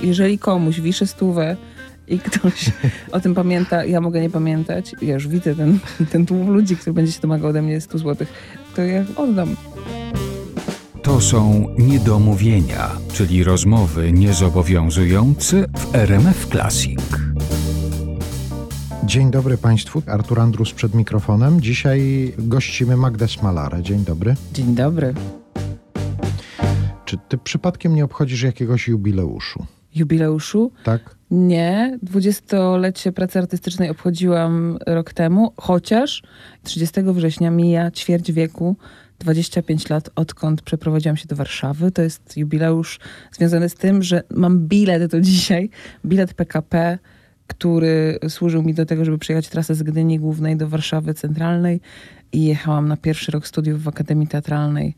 Jeżeli komuś wiszę stówę i ktoś o tym pamięta, ja mogę nie pamiętać, ja już widzę ten, ten tłum ludzi, który będzie się domagał ode mnie 100 złotych, to ja oddam. To są niedomówienia, czyli rozmowy niezobowiązujące w RMF Classic. Dzień dobry Państwu, Artur Andrus przed mikrofonem. Dzisiaj gościmy Magdę Smalarę. Dzień dobry. Dzień dobry. Czy ty przypadkiem nie obchodzisz jakiegoś jubileuszu? Jubileuszu? Tak? Nie. Dwudziestolecie pracy artystycznej obchodziłam rok temu, chociaż 30 września mija ćwierć wieku 25 lat, odkąd przeprowadziłam się do Warszawy. To jest jubileusz związany z tym, że mam bilet do dzisiaj, bilet PKP, który służył mi do tego, żeby przyjechać trasę z Gdyni Głównej do Warszawy Centralnej i jechałam na pierwszy rok studiów w Akademii Teatralnej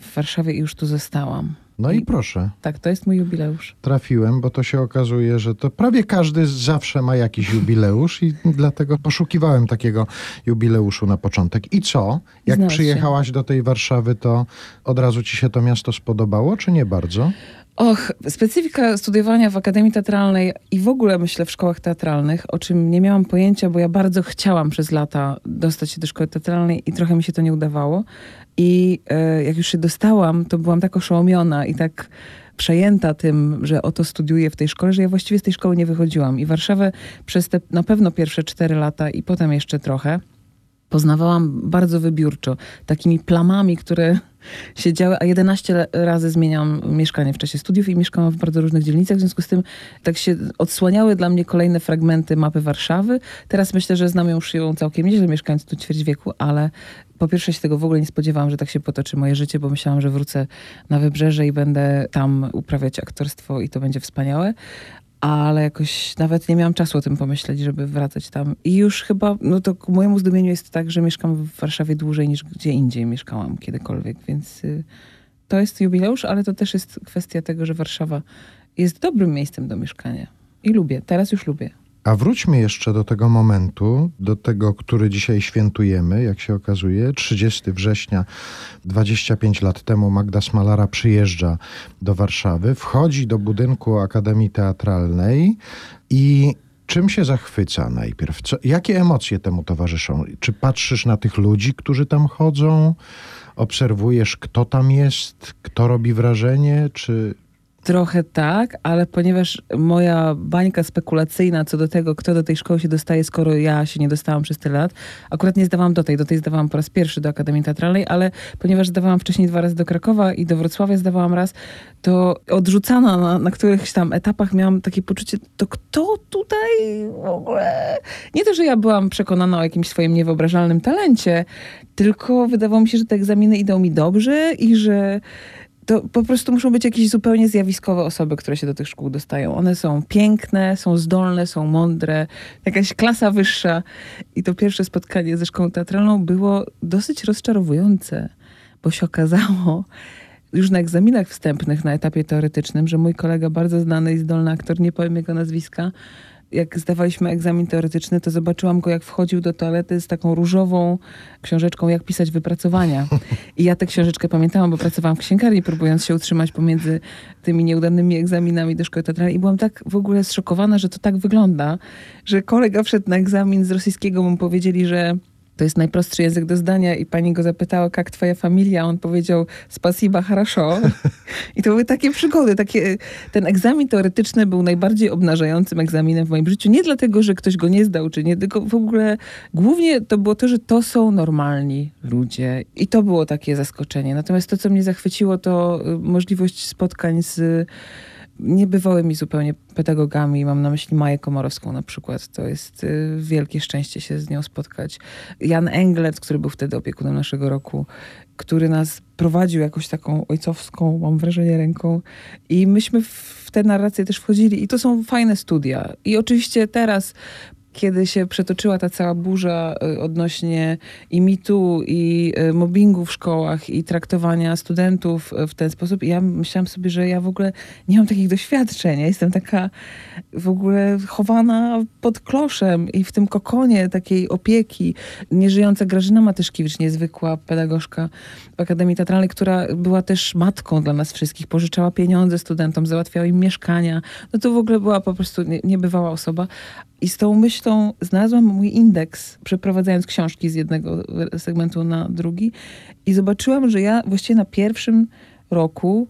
w Warszawie i już tu zostałam. No i proszę, Tak, to jest mój jubileusz. trafiłem, bo to się okazuje, że to prawie każdy zawsze ma jakiś jubileusz i dlatego poszukiwałem takiego jubileuszu na początek. I co? Jak Znalazł się. przyjechałaś do tej Warszawy, to od razu ci się to miasto spodobało, czy nie bardzo? Och, specyfika studiowania w Akademii Teatralnej i w ogóle myślę w szkołach teatralnych, o czym nie miałam pojęcia, bo ja bardzo chciałam przez lata dostać się do szkoły teatralnej i trochę mi się to nie udawało. I e, jak już się dostałam, to byłam tak oszołomiona i tak przejęta tym, że oto studiuję w tej szkole, że ja właściwie z tej szkoły nie wychodziłam. I Warszawę przez te na pewno pierwsze cztery lata i potem jeszcze trochę poznawałam bardzo wybiórczo, takimi plamami, które się działy, a 11 razy zmieniałam mieszkanie w czasie studiów i mieszkałam w bardzo różnych dzielnicach, w związku z tym tak się odsłaniały dla mnie kolejne fragmenty mapy Warszawy. Teraz myślę, że znam już ją całkiem nieźle, mieszkając tu ćwierć wieku, ale po pierwsze się tego w ogóle nie spodziewałam, że tak się potoczy moje życie, bo myślałam, że wrócę na Wybrzeże i będę tam uprawiać aktorstwo i to będzie wspaniałe ale jakoś nawet nie miałam czasu o tym pomyśleć, żeby wracać tam. I już chyba, no to ku mojemu zdumieniu jest tak, że mieszkam w Warszawie dłużej niż gdzie indziej mieszkałam kiedykolwiek, więc y, to jest jubileusz, ale to też jest kwestia tego, że Warszawa jest dobrym miejscem do mieszkania. I lubię, teraz już lubię. A wróćmy jeszcze do tego momentu, do tego, który dzisiaj świętujemy, jak się okazuje. 30 września, 25 lat temu Magda Smalara przyjeżdża do Warszawy, wchodzi do budynku Akademii Teatralnej i czym się zachwyca najpierw? Co, jakie emocje temu towarzyszą? Czy patrzysz na tych ludzi, którzy tam chodzą? Obserwujesz, kto tam jest, kto robi wrażenie, czy, Trochę tak, ale ponieważ moja bańka spekulacyjna co do tego, kto do tej szkoły się dostaje, skoro ja się nie dostałam przez tyle lat, akurat nie zdawałam do tej, do tej zdawałam po raz pierwszy do Akademii Teatralnej, ale ponieważ zdawałam wcześniej dwa razy do Krakowa i do Wrocławia zdawałam raz, to odrzucana na, na którychś tam etapach miałam takie poczucie, to kto tutaj w ogóle... Nie to, że ja byłam przekonana o jakimś swoim niewyobrażalnym talencie, tylko wydawało mi się, że te egzaminy idą mi dobrze i że to po prostu muszą być jakieś zupełnie zjawiskowe osoby, które się do tych szkół dostają. One są piękne, są zdolne, są mądre, jakaś klasa wyższa. I to pierwsze spotkanie ze szkołą teatralną było dosyć rozczarowujące, bo się okazało już na egzaminach wstępnych na etapie teoretycznym, że mój kolega, bardzo znany i zdolny aktor, nie powiem jego nazwiska, jak zdawaliśmy egzamin teoretyczny, to zobaczyłam go, jak wchodził do toalety z taką różową książeczką, jak pisać wypracowania. I ja tę książeczkę pamiętałam, bo pracowałam w księgarni, próbując się utrzymać pomiędzy tymi nieudanymi egzaminami do szkoły teatralnej. I byłam tak w ogóle zszokowana, że to tak wygląda, że kolega wszedł na egzamin z rosyjskiego, mu powiedzieli, że to jest najprostszy język do zdania i pani go zapytała, jak twoja familia? On powiedział, spasiba, хорошо. I to były takie przygody. Takie, ten egzamin teoretyczny był najbardziej obnażającym egzaminem w moim życiu. Nie dlatego, że ktoś go nie zdał, czy nie, tylko w ogóle głównie to było to, że to są normalni ludzie. I to było takie zaskoczenie. Natomiast to, co mnie zachwyciło, to y, możliwość spotkań z niebywałymi zupełnie pedagogami. Mam na myśli Maję Komorowską na przykład. To jest y, wielkie szczęście się z nią spotkać. Jan Englec, który był wtedy opiekunem naszego roku, który nas prowadził jakąś taką ojcowską, mam wrażenie, ręką. I myśmy w te narracje też wchodzili. I to są fajne studia. I oczywiście teraz kiedy się przetoczyła ta cała burza y, odnośnie i mitu, i y, mobbingu w szkołach, i traktowania studentów y, w ten sposób, ja myślałam sobie, że ja w ogóle nie mam takich doświadczeń. Ja jestem taka w ogóle chowana pod kloszem i w tym kokonie takiej opieki. Nieżyjąca Grażyna Matyszkiewicz, niezwykła pedagogzka w Akademii Teatralnej, która była też matką dla nas wszystkich, pożyczała pieniądze studentom, załatwiała im mieszkania. No to w ogóle była po prostu niebywała osoba. I z tą myślą znalazłam mój indeks, przeprowadzając książki z jednego segmentu na drugi i zobaczyłam, że ja właściwie na pierwszym roku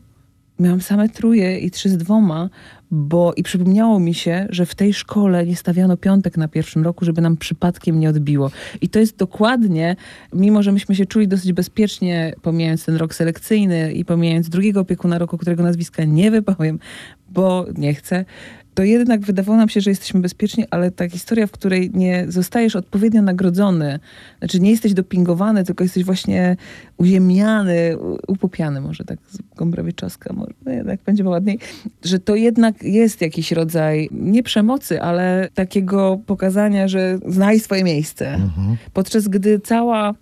miałam same truje i trzy z dwoma, bo i przypomniało mi się, że w tej szkole nie stawiano piątek na pierwszym roku, żeby nam przypadkiem nie odbiło. I to jest dokładnie, mimo że myśmy się czuli dosyć bezpiecznie, pomijając ten rok selekcyjny i pomijając drugiego opiekuna roku, którego nazwiska nie wypowiem, bo nie chcę, to jednak wydawało nam się, że jesteśmy bezpieczni, ale ta historia, w której nie zostajesz odpowiednio nagrodzony, znaczy nie jesteś dopingowany, tylko jesteś właśnie uziemiany, upopiany może tak z Gombrowiczoska, może no jednak będzie ładniej, że to jednak jest jakiś rodzaj nie przemocy, ale takiego pokazania, że znaj swoje miejsce. Mhm. Podczas gdy cała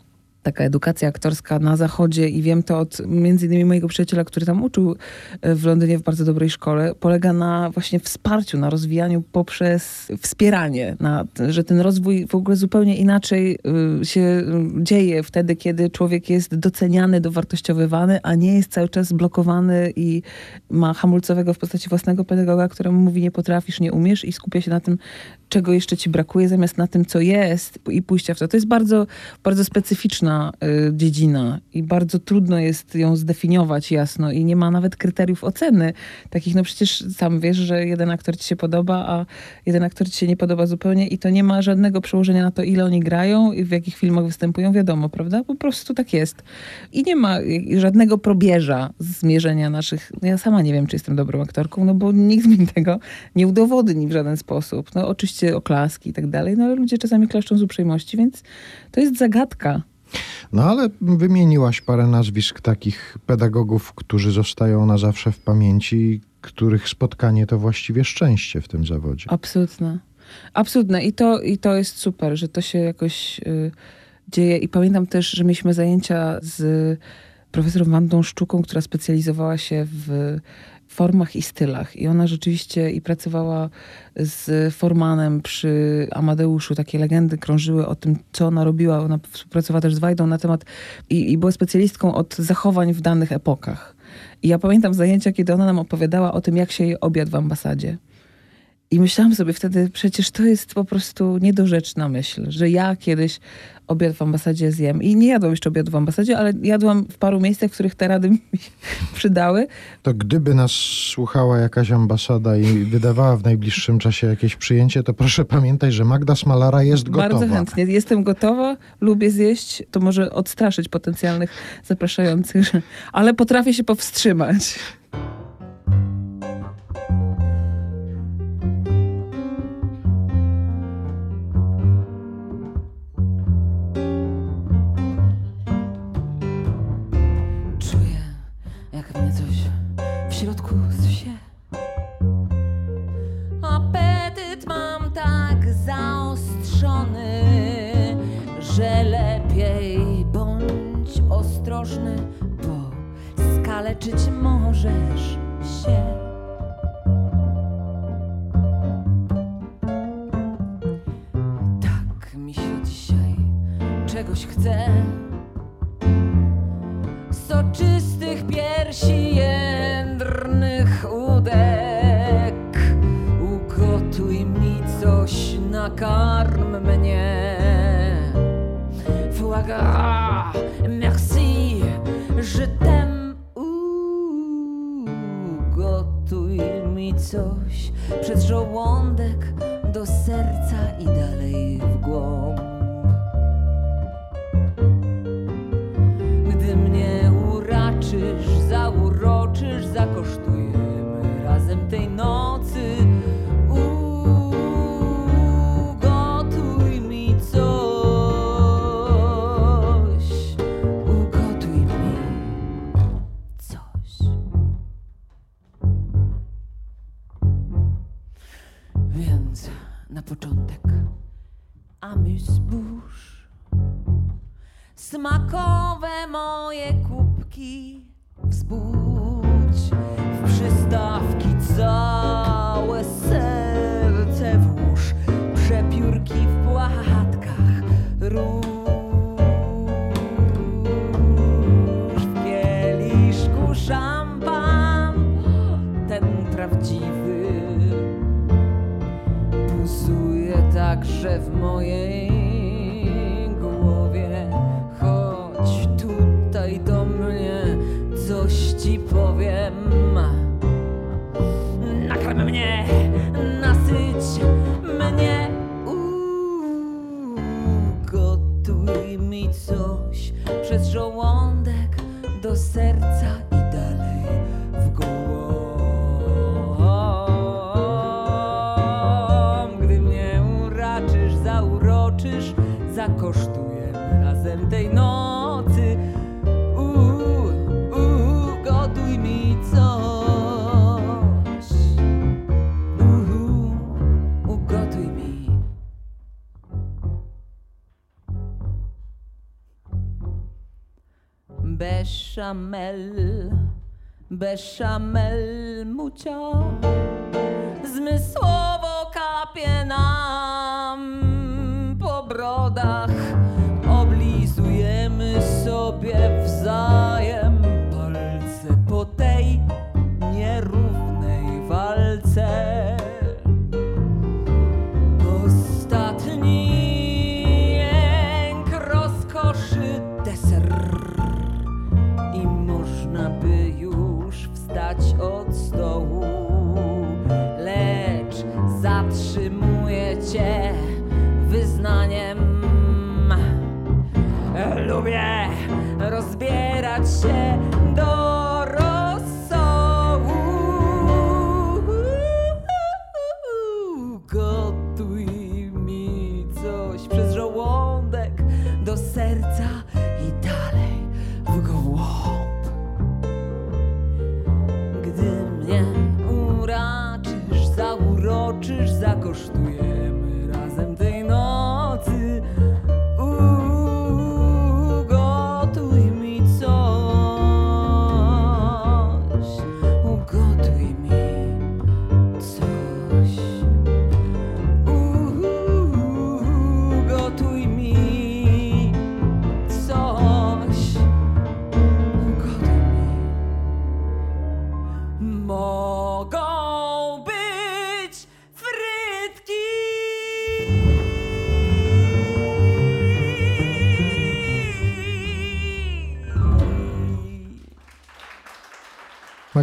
taka edukacja aktorska na zachodzie i wiem to od między innymi mojego przyjaciela, który tam uczył e, w Londynie w bardzo dobrej szkole, polega na właśnie wsparciu, na rozwijaniu poprzez wspieranie, na, że ten rozwój w ogóle zupełnie inaczej y, się y, dzieje wtedy, kiedy człowiek jest doceniany, dowartościowywany, a nie jest cały czas blokowany i ma hamulcowego w postaci własnego pedagoga, któremu mówi nie potrafisz, nie umiesz i skupia się na tym, czego jeszcze ci brakuje, zamiast na tym, co jest i pójścia w to. To jest bardzo, bardzo specyficzna y, dziedzina i bardzo trudno jest ją zdefiniować jasno i nie ma nawet kryteriów oceny. Takich, no przecież sam wiesz, że jeden aktor ci się podoba, a jeden aktor ci się nie podoba zupełnie i to nie ma żadnego przełożenia na to, ile oni grają i w jakich filmach występują, wiadomo, prawda? Po prostu tak jest. I nie ma żadnego probierza zmierzenia naszych... Ja sama nie wiem, czy jestem dobrą aktorką, no bo nikt mi tego nie udowodni w żaden sposób. No oczywiście oklaski i tak dalej, no ale ludzie czasami klaszczą z uprzejmości, więc to jest zagadka. No ale wymieniłaś parę nazwisk takich pedagogów, którzy zostają na zawsze w pamięci, których spotkanie to właściwie szczęście w tym zawodzie. Absolutne. Absolutne. I to, i to jest super, że to się jakoś y, dzieje. I pamiętam też, że mieliśmy zajęcia z profesorem Wandą Szczuką, która specjalizowała się w formach i stylach. I ona rzeczywiście i pracowała z Formanem przy Amadeuszu. Takie legendy krążyły o tym, co ona robiła. Ona współpracowała też z Wajdą na temat i, i była specjalistką od zachowań w danych epokach. I ja pamiętam zajęcia, kiedy ona nam opowiadała o tym, jak się jej obiad w ambasadzie. I myślałam sobie wtedy, przecież to jest po prostu niedorzeczna myśl, że ja kiedyś obiad w ambasadzie zjem. I nie jadłam jeszcze obiadu w ambasadzie, ale jadłam w paru miejscach, w których te rady mi się przydały. To gdyby nas słuchała jakaś ambasada i wydawała w najbliższym czasie jakieś przyjęcie, to proszę pamiętać, że Magda Smalara jest gotowa. Bardzo chętnie. Jestem gotowa, lubię zjeść. To może odstraszyć potencjalnych zapraszających, ale potrafię się powstrzymać. Skaleczyć możesz się. Tak mi się dzisiaj czegoś chce. Soczystych piersi, jędrnych udek. Ugotuj mi coś, nakarm mnie. Foie coś przez żołądek do serca i dalej w głąb. Amuse-bouche. Smakowe moje kubki wzbudź Bechamel, bechamel mucio. Zmysłowo kapie nam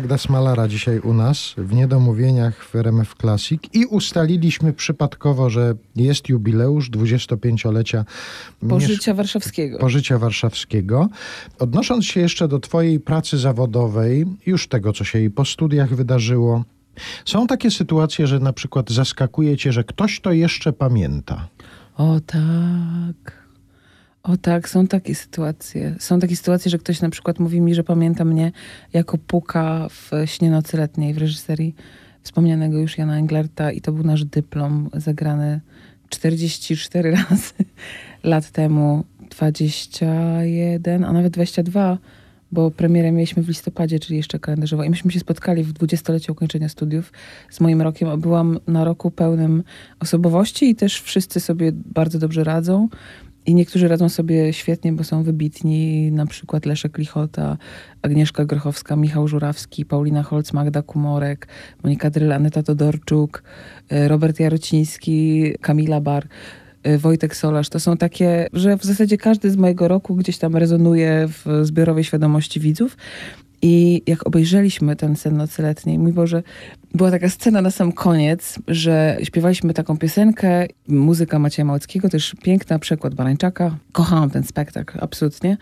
Magda Smalara dzisiaj u nas w Niedomówieniach w RMF Classic i ustaliliśmy przypadkowo, że jest jubileusz 25-lecia Pożycia warszawskiego. Pożycia Warszawskiego. Odnosząc się jeszcze do Twojej pracy zawodowej, już tego, co się jej po studiach wydarzyło, są takie sytuacje, że na przykład zaskakuje Cię, że ktoś to jeszcze pamięta. O tak. O tak, są takie sytuacje. Są takie sytuacje, że ktoś na przykład mówi mi, że pamięta mnie jako Puka w Śnie Nocy Letniej w reżyserii wspomnianego już Jana Englerta i to był nasz dyplom zagrany 44 razy lat temu, 21, a nawet 22, bo premierę mieliśmy w listopadzie, czyli jeszcze kalendarzowo. I myśmy się spotkali w dwudziestolecie ukończenia studiów z moim rokiem, a byłam na roku pełnym osobowości i też wszyscy sobie bardzo dobrze radzą. I niektórzy radzą sobie świetnie, bo są wybitni, na przykład Leszek Lichota, Agnieszka Grochowska, Michał Żurawski, Paulina Holc, Magda Kumorek, Monika Dryl, Aneta Todorczuk, e, Robert Jarociński, Kamila Bar, e, Wojtek Solarz. To są takie, że w zasadzie każdy z mojego roku gdzieś tam rezonuje w zbiorowej świadomości widzów. I jak obejrzeliśmy ten sen nocy letniej, mój Boże, była taka scena na sam koniec, że śpiewaliśmy taką piosenkę, muzyka Macieja Małeckiego, też piękna, przekład Barańczaka. Kochałam ten spektakl, absolutnie.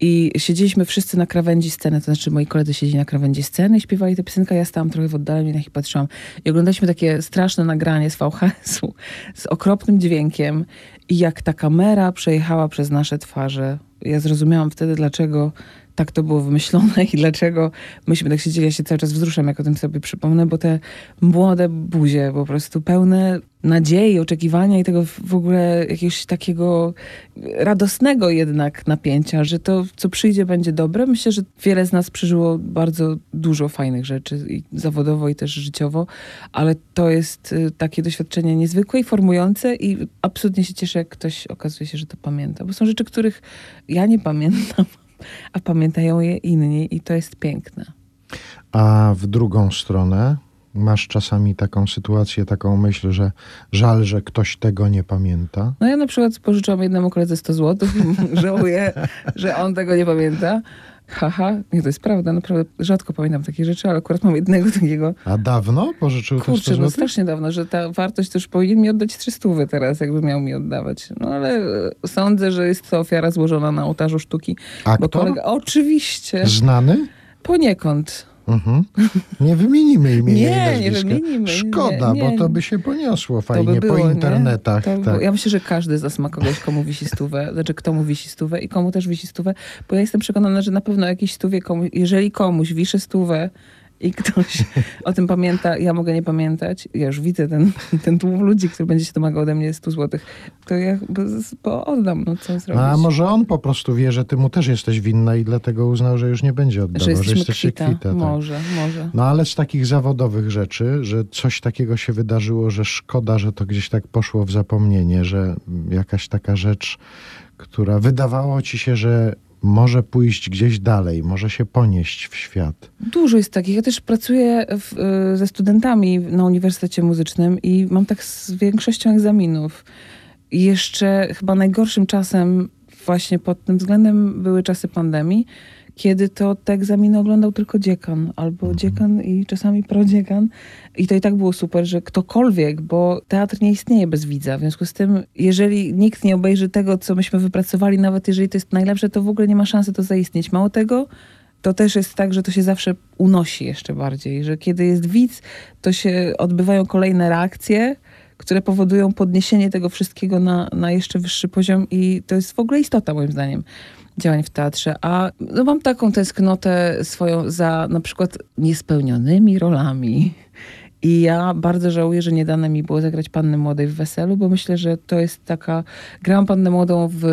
I siedzieliśmy wszyscy na krawędzi sceny, to znaczy moi koledzy siedzieli na krawędzi sceny i śpiewali tę piosenkę, ja stałam trochę w oddaleniu i patrzyłam. I oglądaliśmy takie straszne nagranie z VHS-u, z okropnym dźwiękiem i jak ta kamera przejechała przez nasze twarze. Ja zrozumiałam wtedy, dlaczego tak to było wymyślone i dlaczego myśmy tak siedzieli. Ja się cały czas wzruszam, jak o tym sobie przypomnę, bo te młode buzie po prostu pełne nadziei, oczekiwania i tego w ogóle jakiegoś takiego radosnego jednak napięcia, że to, co przyjdzie, będzie dobre. Myślę, że wiele z nas przeżyło bardzo dużo fajnych rzeczy i zawodowo i też życiowo, ale to jest y, takie doświadczenie niezwykłe i formujące i absolutnie się cieszę, jak ktoś okazuje się, że to pamięta, bo są rzeczy, których ja nie pamiętam, a pamiętają je inni i to jest piękne. A w drugą stronę masz czasami taką sytuację, taką myśl, że żal, że ktoś tego nie pamięta. No ja na przykład pożyczyłam jednemu koledze 100 zł żałuję, że on tego nie pamięta. Haha, nie, to jest prawda, naprawdę rzadko pamiętam takie rzeczy, ale akurat mam jednego takiego. A dawno pożyczył te 100 Kurczę, no strasznie dawno, że ta wartość to już powinien mi oddać 300 teraz, jakby miał mi oddawać. No ale e, sądzę, że jest to ofiara złożona na ołtarzu sztuki. Bo Aktor? kolega, oczywiście, Znany? poniekąd. Mhm. Nie wymienimy imienia Nie, i nie wymienimy, Szkoda, nie, nie. bo to by się poniosło fajnie by było, po internetach. By tak. Ja myślę, że każdy z nas ma kogoś, komu wisi stówę, znaczy kto mu wisi stówę i komu też wisi stówę, bo ja jestem przekonana, że na pewno jakiś stówie komuś, jeżeli komuś wiszy stówę i ktoś o tym pamięta, ja mogę nie pamiętać, ja już widzę ten, ten tłum ludzi, który będzie się domagał ode mnie 100 złotych, to ja bo, oddam, no co zrobić. A może on po prostu wie, że ty mu też jesteś winna i dlatego uznał, że już nie będzie oddawał, że jesteśmy jesteście kwita. kwita. tak. Może, może. No ale z takich zawodowych rzeczy, że coś takiego się wydarzyło, że szkoda, że to gdzieś tak poszło w zapomnienie, że jakaś taka rzecz, która wydawało ci się, że może pójść gdzieś dalej, może się ponieść w świat. Dużo jest takich. Ja też pracuję w, y, ze studentami na Uniwersytecie Muzycznym i mam tak z większością egzaminów. I jeszcze chyba najgorszym czasem właśnie pod tym względem były czasy pandemii, kiedy to te egzaminy oglądał tylko dziekan, albo dziekan i czasami prodziekan. I to i tak było super, że ktokolwiek, bo teatr nie istnieje bez widza. W związku z tym, jeżeli nikt nie obejrzy tego, co myśmy wypracowali, nawet jeżeli to jest najlepsze, to w ogóle nie ma szansy to zaistnieć. Mało tego, to też jest tak, że to się zawsze unosi jeszcze bardziej, że kiedy jest widz, to się odbywają kolejne reakcje, które powodują podniesienie tego wszystkiego na, na jeszcze wyższy poziom i to jest w ogóle istota moim zdaniem działań w teatrze. A no, mam taką tęsknotę swoją za na przykład niespełnionymi rolami. I ja bardzo żałuję, że nie dane mi było zagrać Panny Młodej w Weselu, bo myślę, że to jest taka... Grałam Pannę Młodą w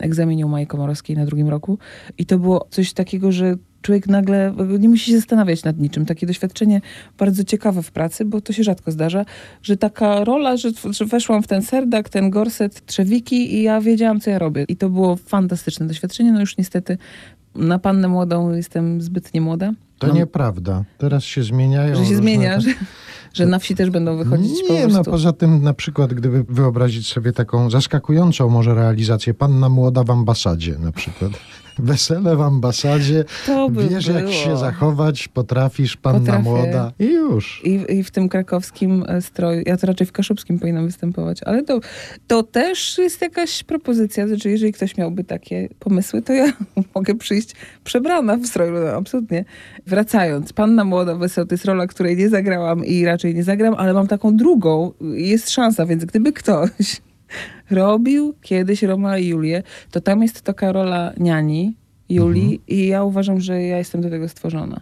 egzaminie u Maji Komorowskiej na drugim roku i to było coś takiego, że człowiek nagle nie musi się zastanawiać nad niczym. Takie doświadczenie bardzo ciekawe w pracy, bo to się rzadko zdarza, że taka rola, że, że weszłam w ten serdak, ten gorset, trzewiki i ja wiedziałam, co ja robię. I to było fantastyczne doświadczenie. No już niestety na Pannę Młodą jestem zbyt niemłoda. To Mam- nieprawda. Teraz się zmieniają. Że się zmienia, te- że, że na wsi też będą wychodzić po Nie, no prostu. poza tym na przykład, gdyby wyobrazić sobie taką zaskakującą może realizację, panna młoda w ambasadzie na przykład. Wesele w ambasadzie, To by wiesz jak było. się zachować, potrafisz, panna Potrafię. młoda i już. I, I w tym krakowskim e, stroju, ja to raczej w kaszubskim powinnam występować, ale to, to też jest jakaś propozycja, znaczy jeżeli ktoś miałby takie pomysły, to ja mogę przyjść przebrana w stroju, no, absolutnie. Wracając, Panna Młoda Wesoł to jest rola, której nie zagrałam i raczej nie zagram, ale mam taką drugą i jest szansa, więc gdyby ktoś robił kiedyś Roma i Julię, to tam jest taka rola niani, Julii i ja uważam, że ja jestem do tego stworzona.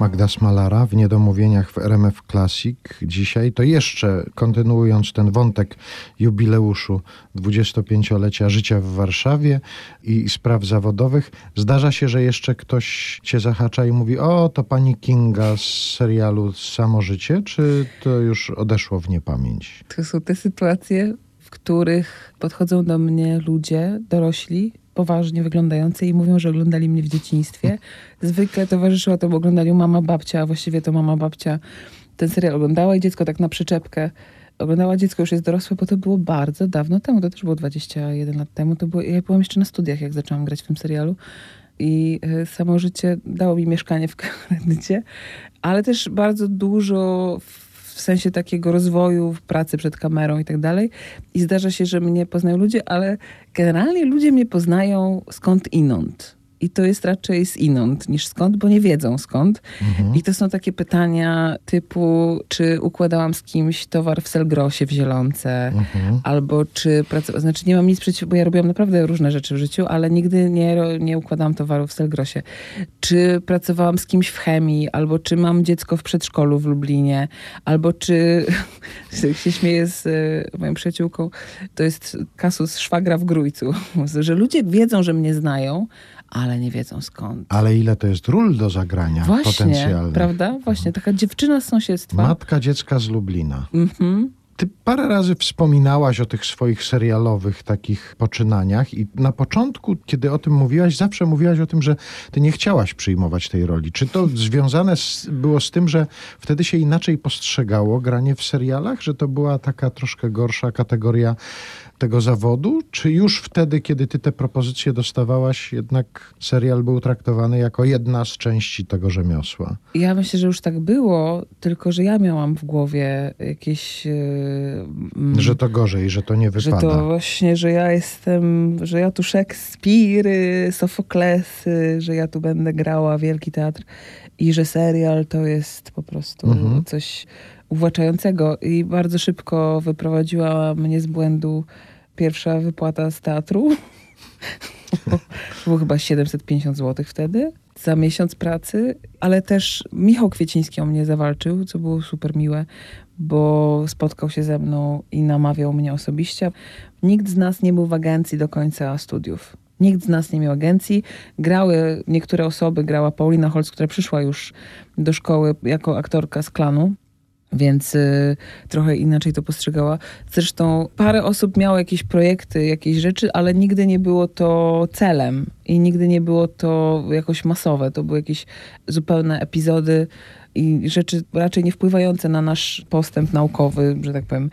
Magda Smalara w Niedomówieniach w RMF Classic dzisiaj. To jeszcze kontynuując ten wątek jubileuszu 25-lecia życia w Warszawie i spraw zawodowych, zdarza się, że jeszcze ktoś cię zahacza i mówi o, to pani Kinga z serialu Samo Życie, czy to już odeszło w niepamięć? To są te sytuacje, w których podchodzą do mnie ludzie, dorośli, poważnie wyglądający i mówią, że oglądali mnie w dzieciństwie. Zwykle towarzyszyła temu oglądaniu mama, babcia, a właściwie to mama, babcia ten serial oglądała i dziecko tak na przyczepkę oglądała. Dziecko już jest dorosłe, bo to było bardzo dawno temu. To też było 21 lat temu. To było, ja byłam jeszcze na studiach, jak zaczęłam grać w tym serialu. I e, samo życie dało mi mieszkanie w kredycie, ale też bardzo dużo w sensie takiego rozwoju pracy przed kamerą i tak dalej. I zdarza się, że mnie poznają ludzie, ale generalnie ludzie mnie poznają skąd inąd. I to jest raczej z inąd niż skąd, bo nie wiedzą skąd. Mhm. I to są takie pytania typu, czy układałam z kimś towar w Selgrosie w Zielonce, Mhm. albo czy pracowałam, znaczy nie mam nic przeciw, bo ja robiłam naprawdę różne rzeczy w życiu, ale nigdy nie, nie układałam towaru w Selgrosie. Czy pracowałam z kimś w chemii, albo czy mam dziecko w przedszkolu w Lublinie, albo czy się śmieję z e, moją przyjaciółką, to jest kasus szwagra w Grójcu, że ludzie wiedzą, że mnie znają, ale nie wiedzą skąd. Ale ile to jest ról do zagrania Właśnie, potencjalnych. prawda? Właśnie, taka dziewczyna z sąsiedztwa. Matka dziecka z Lublina. Mhm. Ty parę razy wspominałaś o tych swoich serialowych takich poczynaniach i na początku, kiedy o tym mówiłaś, zawsze mówiłaś o tym, że ty nie chciałaś przyjmować tej roli. Czy to związane z, było z tym, że wtedy się inaczej postrzegało granie w serialach, że to była taka troszkę gorsza kategoria tego zawodu? Czy już wtedy, kiedy ty te propozycje dostawałaś, jednak serial był traktowany jako jedna z części tego rzemiosła? Ja myślę, że już tak było, tylko że ja miałam w głowie jakieś. mm, Że to gorzej, że to nie że wypada. to właśnie, że ja jestem, że ja tu Szekspir, Sofoklesy, że ja tu będę grała wielki teatr i że serial to jest po prostu Mhm. coś uwłaczającego. I bardzo szybko wyprowadziła mnie z błędu pierwsza wypłata z teatru. Było chyba 750 zł wtedy za miesiąc pracy, ale też Michał Kwieciński o mnie zawalczył, co było super miłe, bo spotkał się ze mną i namawiał mnie osobiście. Nikt z nas nie był w agencji do końca studiów. Nikt z nas nie miał agencji. Grały niektóre osoby, grała Paulina Holz, która przyszła już do szkoły jako aktorka z klanu więc y, trochę inaczej to postrzegała. Zresztą parę osób miało jakieś projekty, jakieś rzeczy, ale nigdy nie było to celem i nigdy nie było to jakoś masowe. To były jakieś zupełne epizody i rzeczy raczej nie wpływające na nasz postęp naukowy, że tak powiem.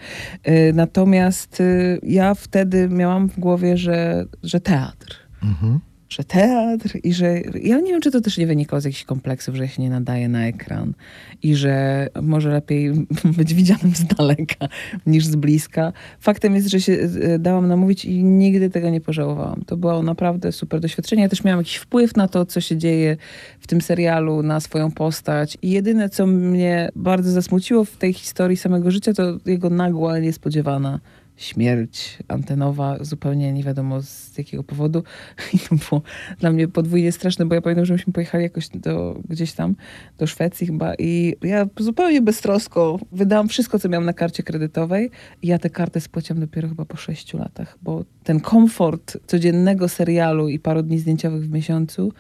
Y, natomiast y, ja wtedy miałam w głowie, że, że teatr Mhm. Że teatr i że ja nie wiem, czy to też nie wynikało z jakichś kompleksów, że się nie nadaje na ekran i że może lepiej być widzianym z daleka niż z bliska. Faktem jest, że się e, dałam namówić i nigdy tego nie pożałowałam. To było naprawdę super doświadczenie. Ja też miałam jakiś wpływ na to, co się dzieje w tym serialu, na swoją postać i jedyne, co mnie bardzo zasmuciło w tej historii samego życia, to jego nagła, niespodziewana śmierć antenowa, zupełnie nie wiadomo z jakiego powodu. I to było dla mnie podwójnie straszne, bo ja pamiętam, że myśmy pojechali jakoś do, gdzieś tam, do Szwecji chyba i ja zupełnie beztrosko wydałam wszystko, co miałam na karcie kredytowej i ja tę kartę spłaciłam dopiero chyba po sześciu latach, bo ten komfort codziennego serialu i paru dni zdjęciowych w miesiącu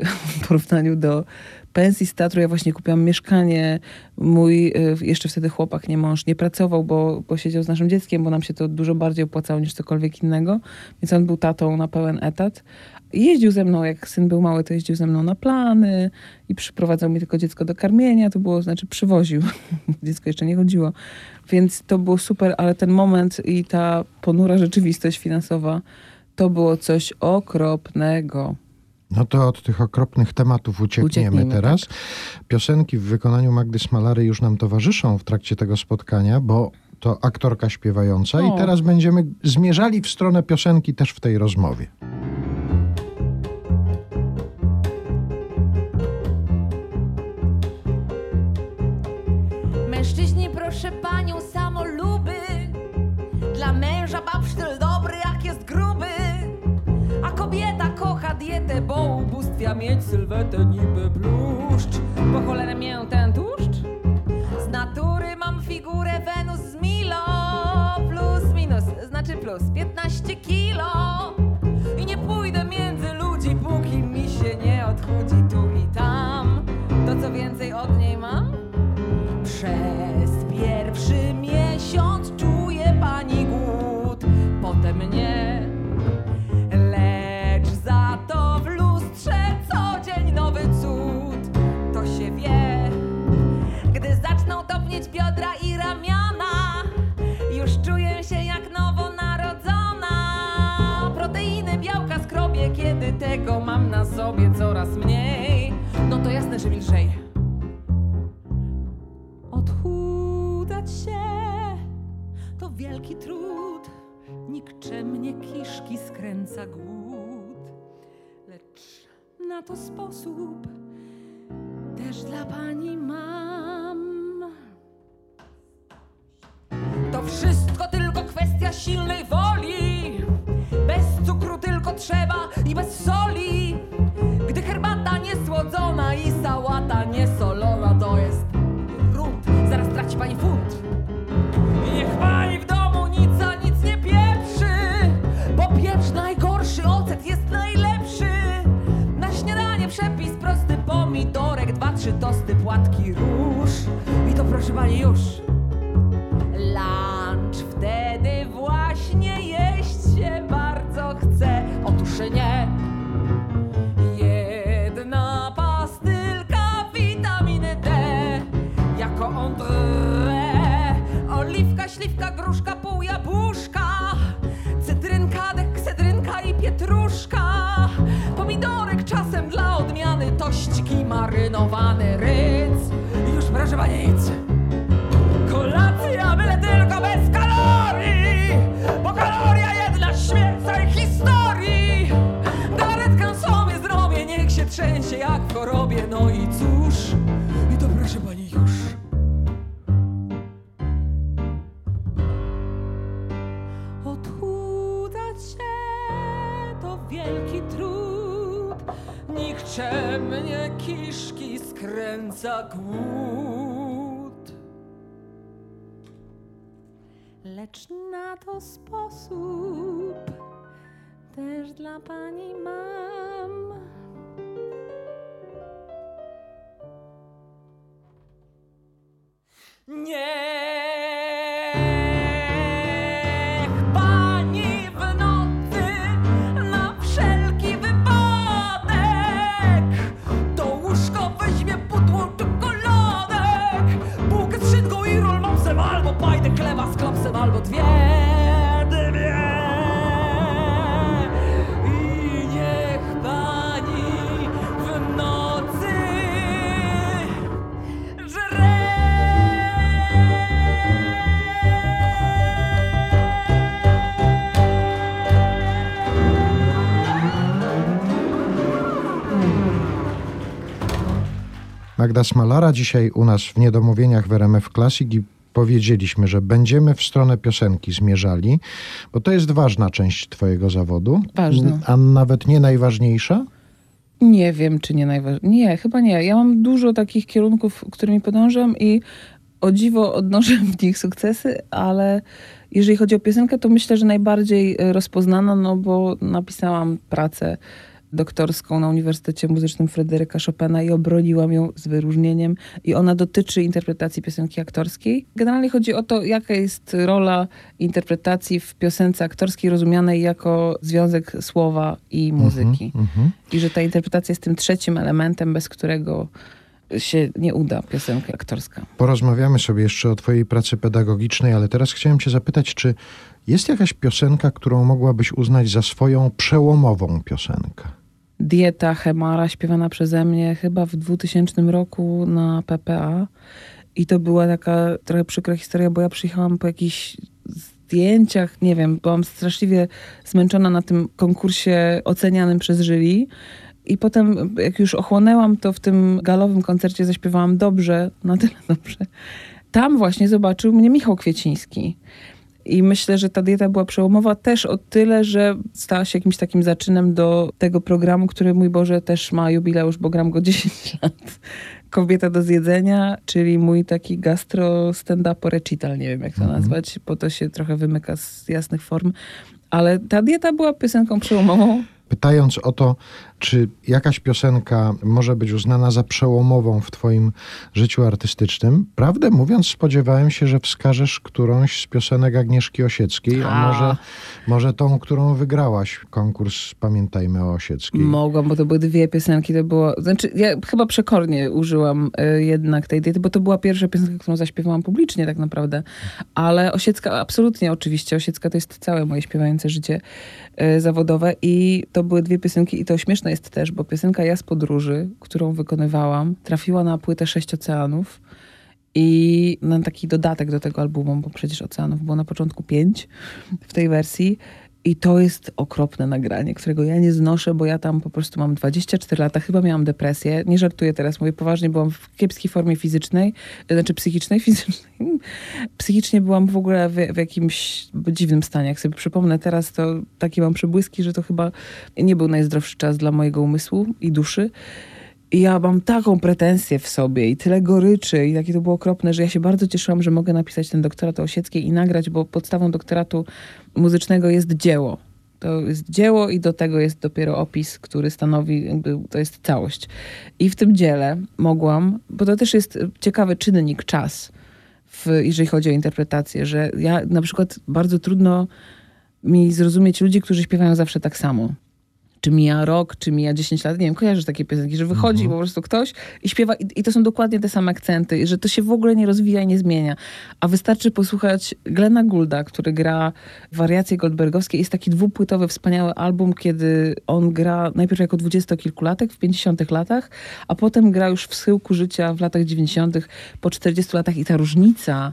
w porównaniu do pensji z teatru. Ja właśnie kupiłam mieszkanie. Mój y, jeszcze wtedy chłopak, nie mąż, nie pracował, bo, bo siedział z naszym dzieckiem, bo nam się to dużo bardziej opłacało niż cokolwiek innego. Więc on był tatą na pełen etat. Jeździł ze mną, jak syn był mały, to jeździł ze mną na plany i przyprowadzał mi tylko dziecko do karmienia. To było, znaczy przywoził. dziecko jeszcze nie chodziło. Więc to było super, ale ten moment i ta ponura rzeczywistość finansowa to było coś okropnego. No to od tych okropnych tematów uciekniemy, Ucieknijmy, teraz. Piosenki w wykonaniu Magdy Smalary już nam towarzyszą w trakcie tego spotkania, bo to aktorka śpiewająca O. i teraz będziemy zmierzali w stronę piosenki też w tej rozmowie. Dietę, bo ubóstwia mieć sylwetę niby bluszcz Po cholerę mię ten tłuszcz? Z natury mam figurę Wenus z Milo Plus minus, znaczy plus 15 kilo I nie pójdę między ludzi, póki mi się nie odchudzi tu i tam To co więcej od niej mam? Przez na sobie coraz mniej. No to jasne, że mi lżej. Odchudzać się to wielki trud, nikczemnie kiszki skręca głód. Lecz na to sposób też dla pani mam. To wszystko tylko kwestia silnej woli. Bez cukru tylko trzeba i bez soli. Niesłodzona i sałata niesolona, to jest grunt. Zaraz traci pani funt. Niech pani w domu nic a nic nie pieprzy, bo pieprz najgorszy, ocet jest najlepszy. Na śniadanie przepis prosty, pomidorek, dwa, trzy tosty, płatki róż. I to proszę pani już. Lunch wtedy właśnie śliwka, gruszka, pół jabłuszka. Cytrynka, deksedrynka i pietruszka. Pomidorek czasem dla odmiany, tościki marynowany ryc. I już proszę nic. Kolacja, byle tylko bez kalorii Bo kaloria jedna śmierć całej historii Galaretkę sobie zrobię, niech się trzęsie jak w chorobie No i cóż, Nikczemnie kiszki skręca głód Lecz na to sposób też dla pani mam. Niech albo dwie, dwie. I niech pani w nocy Magda Smalara dzisiaj u nas w Niedomówieniach w RMF Classic i powiedzieliśmy, że będziemy w stronę piosenki zmierzali, bo to jest ważna część twojego zawodu. Ważna. A nawet nie najważniejsza? Nie wiem, czy nie najważniejsze. Nie, chyba nie. Ja mam dużo takich kierunków, którymi podążam i o dziwo odnoszę w nich sukcesy, ale jeżeli chodzi o piosenkę, to myślę, że najbardziej e, rozpoznana, no bo napisałam pracę doktorską na Uniwersytecie Muzycznym Fryderyka Chopina i obroniłam ją z wyróżnieniem. I ona dotyczy interpretacji piosenki aktorskiej. Generalnie chodzi o to, jaka jest rola interpretacji w piosence aktorskiej rozumianej jako związek słowa i muzyki. Mhm. I że ta interpretacja jest tym trzecim elementem, bez którego się nie uda piosenka aktorska. Porozmawiamy sobie jeszcze o twojej pracy pedagogicznej, ale teraz chciałem cię zapytać, czy jest jakaś piosenka, którą mogłabyś uznać za swoją przełomową piosenkę? Dieta Hemara śpiewana przeze mnie chyba w 2000 roku na PPA. I to była taka trochę przykra historia, bo ja przyjechałam po jakichś zdjęciach, nie wiem, byłam straszliwie zmęczona na tym konkursie ocenianym przez jury. I potem, jak już ochłonęłam, to w tym galowym koncercie zaśpiewałam dobrze, na tyle dobrze. Tam właśnie zobaczył mnie Michał Kwieciński. I myślę, że ta dieta była przełomowa też o tyle, że stała się jakimś takim zaczynem do tego programu, który, mój Boże, też ma jubileusz, bo gram go 10 lat. Kobieta do zjedzenia, czyli mój taki gastro stand-up recital, nie wiem jak to nazwać, bo to się trochę wymyka z jasnych form. Ale ta dieta była piosenką przełomową. Pytając o to, czy jakaś piosenka może być uznana za przełomową w Twoim życiu artystycznym, prawdę mówiąc, spodziewałem się, że wskażesz którąś z piosenek Agnieszki Osieckiej, a, A. może, może tą, którą wygrałaś konkurs Pamiętajmy o Osieckiej. Mogłam, bo to były dwie piosenki, to było... Znaczy, ja chyba przekornie użyłam y, jednak tej diety, bo to była pierwsza piosenka, którą zaśpiewałam publicznie tak naprawdę. Ale Osiecka, absolutnie oczywiście, Osiecka to jest całe moje śpiewające życie y, zawodowe i to były dwie piosenki i to śmieszne jest też, bo piosenka Ja z podróży, którą wykonywałam, trafiła na płytę Sześć Oceanów i na taki dodatek do tego albumu, bo przecież Oceanów było na początku pięć w tej wersji. I to jest okropne nagranie, którego ja nie znoszę, bo ja tam po prostu mam 24 lata, chyba miałam depresję. Nie żartuję teraz, mówię poważnie, byłam w kiepskiej formie fizycznej, znaczy psychicznej, fizycznej. Psychicznie byłam w ogóle w, w jakimś dziwnym stanie. Jak sobie przypomnę teraz, to takie mam przebłyski, że to chyba nie był najzdrowszy czas dla mojego umysłu i duszy. I ja mam taką pretensję w sobie i tyle goryczy i takie to było okropne, że ja się bardzo cieszyłam, że mogę napisać ten doktorat o Osieckiej i nagrać, bo podstawą doktoratu muzycznego jest dzieło. To jest dzieło i do tego jest dopiero opis, który stanowi, jakby to jest całość. I w tym dziele mogłam, bo to też jest ciekawy czynnik, czas, w, jeżeli chodzi o interpretację, że ja na przykład bardzo trudno mi zrozumieć ludzi, którzy śpiewają zawsze tak samo czy mija rok, czy mija 10 lat, nie wiem, kojarzysz takie piosenki, że wychodzi Mhm. po prostu ktoś i śpiewa i, i to są dokładnie te same akcenty, i że to się w ogóle nie rozwija i nie zmienia. A wystarczy posłuchać Glena Goulda, który gra wariacje goldbergowskie. Jest taki dwupłytowy, wspaniały album, kiedy on gra najpierw jako dwudziestokilkulatek w 50 latach, a potem gra już w schyłku życia w latach 90 po 40 latach i ta różnica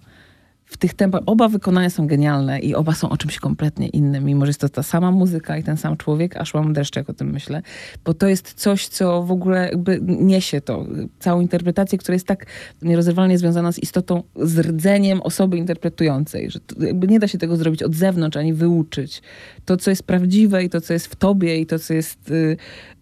w tych tempach, oba wykonania są genialne i oba są o czymś kompletnie innym, mimo że jest to ta sama muzyka i ten sam człowiek, aż mam deszcz, jak o tym myślę, bo to jest coś, co w ogóle jakby niesie to, całą interpretację, która jest tak nierozerwalnie związana z istotą, z rdzeniem osoby interpretującej, że jakby nie da się tego zrobić od zewnątrz, ani wyuczyć. To, co jest prawdziwe i to, co jest w tobie i to, co jest y,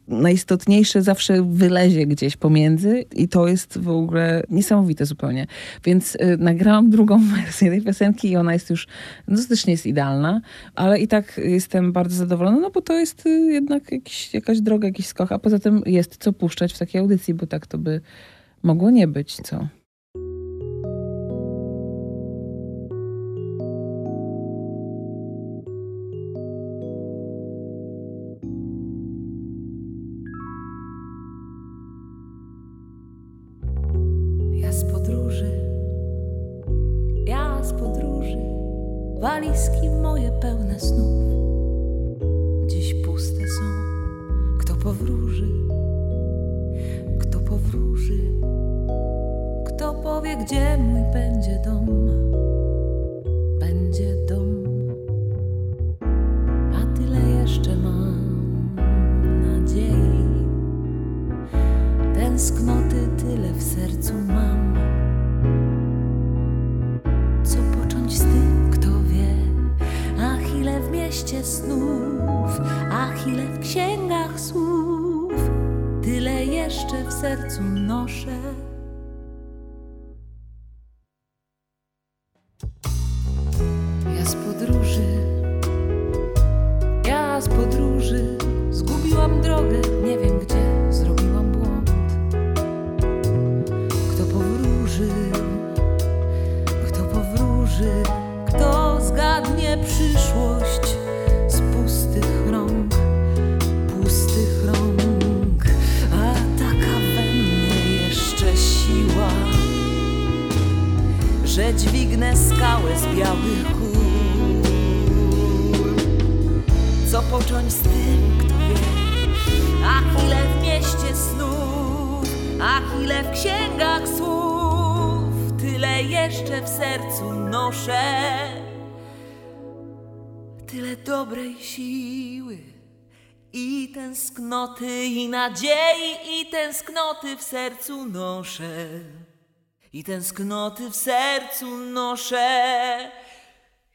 najistotniejsze zawsze wylezie gdzieś pomiędzy i to jest w ogóle niesamowite zupełnie. Więc y, nagrałam drugą wersję tej piosenki i ona jest już, no też nie jest idealna, ale i tak jestem bardzo zadowolona, no bo to jest y, jednak jakiś, jakaś droga, jakiś skok, a poza tym jest co puszczać w takiej audycji, bo tak to by mogło nie być, co? Walizki moje pełne snów. Dziś puste są, kto powróży, kto powróży, kto powie, gdzie mój będzie dom, w mieście snów, ach, ile w księgach słów, tyle jeszcze w sercu noszę. Tęsknoty, i nadziei, i tęsknoty w sercu noszę. I tęsknoty w sercu noszę.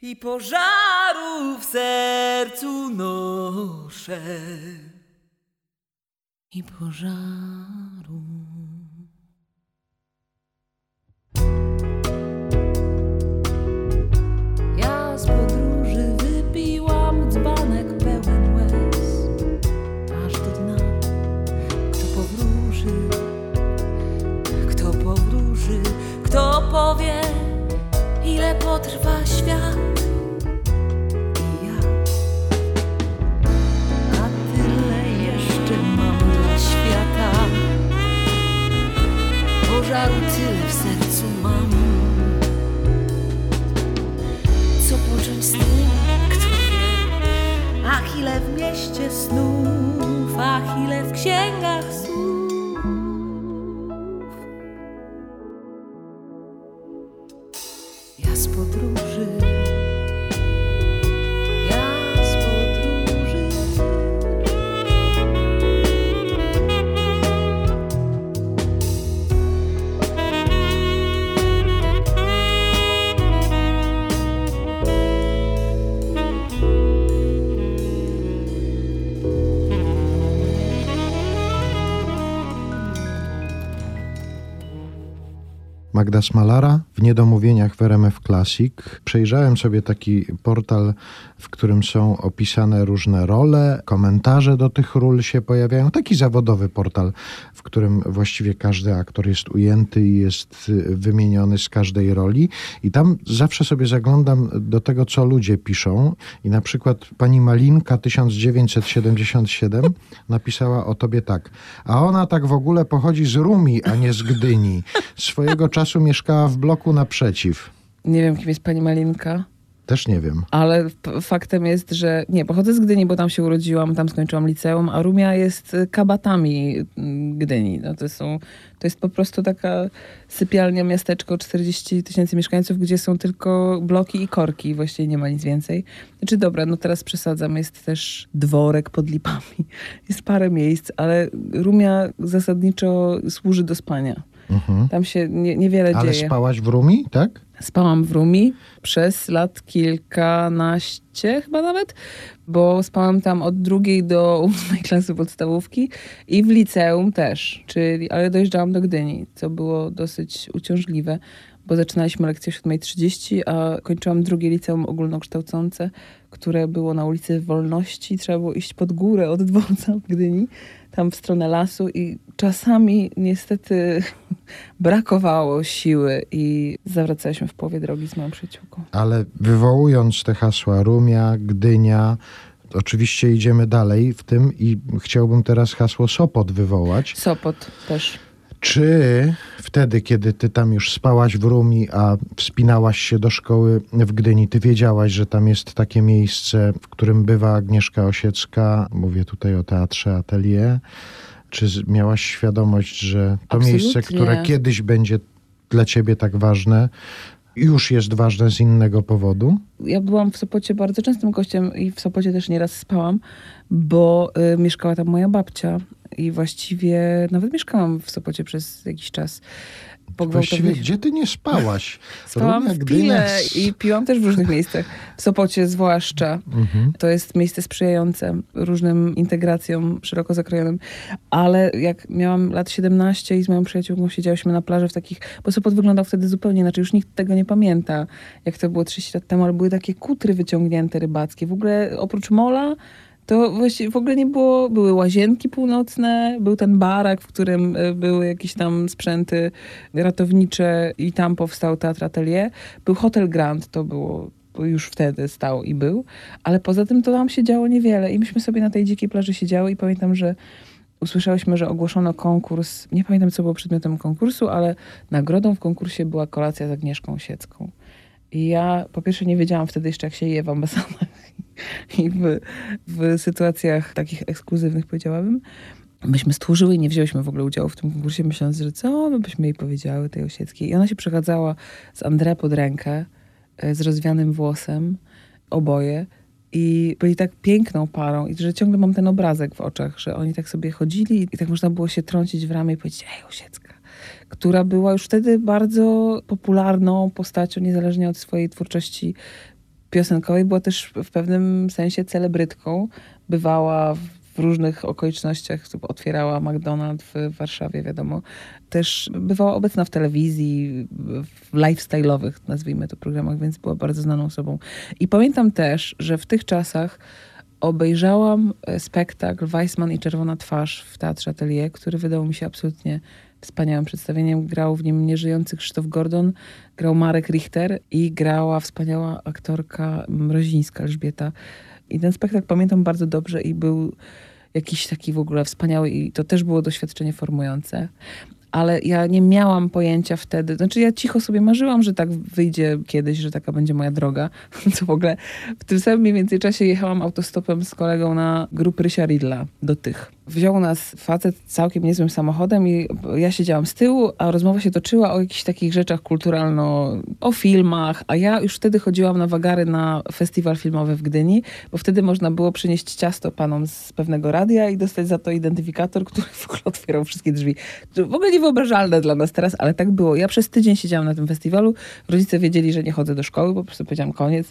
I pożaru w sercu noszę. I pożaru. Ja powie, ile potrwa świat i ja. A tyle jeszcze mam dla świata. Pożaru tyle w sercu mam. Co począć z tym, kto wie? Ach, ile w mieście snów, ach, ile w księgach słów. Magda Smalara w Niedomówieniach w RMF Classic. Przejrzałem sobie taki portal, w którym są opisane różne role, komentarze do tych ról się pojawiają. Taki zawodowy portal, w którym właściwie każdy aktor jest ujęty i jest y, wymieniony z każdej roli. I tam zawsze sobie zaglądam do tego, co ludzie piszą. I na przykład pani Malinka 1977 napisała o tobie tak. A ona tak w ogóle pochodzi z Rumi, a nie z Gdyni. Swojego czasu mieszkała w bloku naprzeciw. Nie wiem, kim jest pani Malinka. Też nie wiem. Ale faktem jest, że nie, pochodzę z Gdyni, bo tam się urodziłam, tam skończyłam liceum, a Rumia jest y, kabatami mm, Gdyni. No to, są, to jest po prostu taka sypialnia, miasteczko, 40 tysięcy mieszkańców, gdzie są tylko bloki i korki, właściwie nie ma nic więcej. Znaczy dobra, no teraz przesadzam, jest też dworek pod lipami, jest parę miejsc, ale Rumia zasadniczo służy do spania. Tam się nie, niewiele Mhm. Ale dzieje. spałaś w Rumi, tak? Spałam w Rumi przez lat kilkanaście chyba nawet, bo spałam tam od drugiej do ósmej klasy podstawówki i w liceum też, czyli, ale dojeżdżałam do Gdyni, co było dosyć uciążliwe, bo zaczynaliśmy lekcję o 7.30, a kończyłam drugie liceum ogólnokształcące, które było na ulicy Wolności. Trzeba było iść pod górę od dworca w Gdyni, tam w stronę lasu i czasami niestety brakowało siły i zawracaliśmy w połowie drogi z moją przyjaciółką. Ale wywołując te hasła Rumia, Gdynia, oczywiście idziemy dalej w tym i chciałbym teraz hasło Sopot wywołać. Sopot też. Czy wtedy, kiedy ty tam już spałaś w Rumi, a wspinałaś się do szkoły w Gdyni, ty wiedziałaś, że tam jest takie miejsce, w którym bywa Agnieszka Osiecka? Mówię tutaj o teatrze Atelier. Czy miałaś świadomość, że to Absolutnie. miejsce, które kiedyś będzie dla ciebie tak ważne, już jest ważne z innego powodu? Ja byłam w Sopocie bardzo częstym gościem i w Sopocie też nieraz spałam, bo y, mieszkała tam moja babcia i właściwie nawet mieszkałam w Sopocie przez jakiś czas. Po Właściwie, gdzie ty nie spałaś? Spałam w Pile i piłam też w różnych miejscach. W Sopocie zwłaszcza. Mhm. To jest miejsce sprzyjające różnym integracjom szeroko zakrojonym. Ale jak miałam lat 17 i z moją przyjaciółką siedziałyśmy na plaży w takich... Bo Sopot wyglądał wtedy zupełnie inaczej. Już nikt tego nie pamięta, jak to było 30 lat temu, ale były takie kutry wyciągnięte rybackie. W ogóle oprócz mola to właściwie w ogóle nie było, były łazienki północne, był ten barak, w którym y, były jakieś tam sprzęty ratownicze i tam powstał Teatr Atelier. Był Hotel Grand, to było już wtedy stał i był, ale poza tym to tam się działo niewiele i myśmy sobie na tej dzikiej plaży siedziały i pamiętam, że usłyszałyśmy, że ogłoszono konkurs, nie pamiętam co było przedmiotem konkursu, ale nagrodą w konkursie była kolacja z Agnieszką Siecką. I ja po pierwsze nie wiedziałam wtedy jeszcze, jak się je w ambasadach i w, w sytuacjach takich ekskluzywnych, powiedziałabym. Myśmy stworzyły i nie wzięłyśmy w ogóle udziału w tym konkursie, myśląc, że co my byśmy jej powiedziały, tej Osieckiej. I ona się przechadzała z André pod rękę, e, z rozwianym włosem, oboje. I byli tak piękną parą, i że ciągle mam ten obrazek w oczach, że oni tak sobie chodzili i tak można było się trącić w ramię i powiedzieć, ej, Osiecka, która była już wtedy bardzo popularną postacią, niezależnie od swojej twórczości piosenkowej. Była też w pewnym sensie celebrytką. Bywała w różnych okolicznościach, otwierała McDonald's w Warszawie, wiadomo. Też bywała obecna w telewizji, w lifestyle'owych, nazwijmy to, programach, więc była bardzo znaną osobą. I pamiętam też, że w tych czasach obejrzałam e, spektakl Weissman i Czerwona Twarz w Teatrze Atelier, który wydał mi się absolutnie wspaniałym przedstawieniem. Grał w nim nieżyjący Krzysztof Gordon, grał Marek Richter i grała wspaniała aktorka Mrozińska Elżbieta. I ten spektakl pamiętam bardzo dobrze i był jakiś taki w ogóle wspaniały i to też było doświadczenie formujące. Ale ja nie miałam pojęcia wtedy, znaczy ja cicho sobie marzyłam, że tak wyjdzie kiedyś, że taka będzie moja droga. Co w ogóle w tym samym mniej więcej czasie jechałam autostopem z kolegą na grupy Rysia Ridla do tych. Wziął nas facet całkiem niezłym samochodem i ja siedziałam z tyłu, a rozmowa się toczyła o jakichś takich rzeczach kulturalno, o filmach, a ja już wtedy chodziłam na wagary na festiwal filmowy w Gdyni, bo wtedy można było przynieść ciasto panom z pewnego radia i dostać za to identyfikator, który w ogóle otwierał wszystkie drzwi. W ogóle niewyobrażalne dla nas teraz, ale tak było. Ja przez tydzień siedziałam na tym festiwalu, rodzice wiedzieli, że nie chodzę do szkoły, po prostu powiedziałam koniec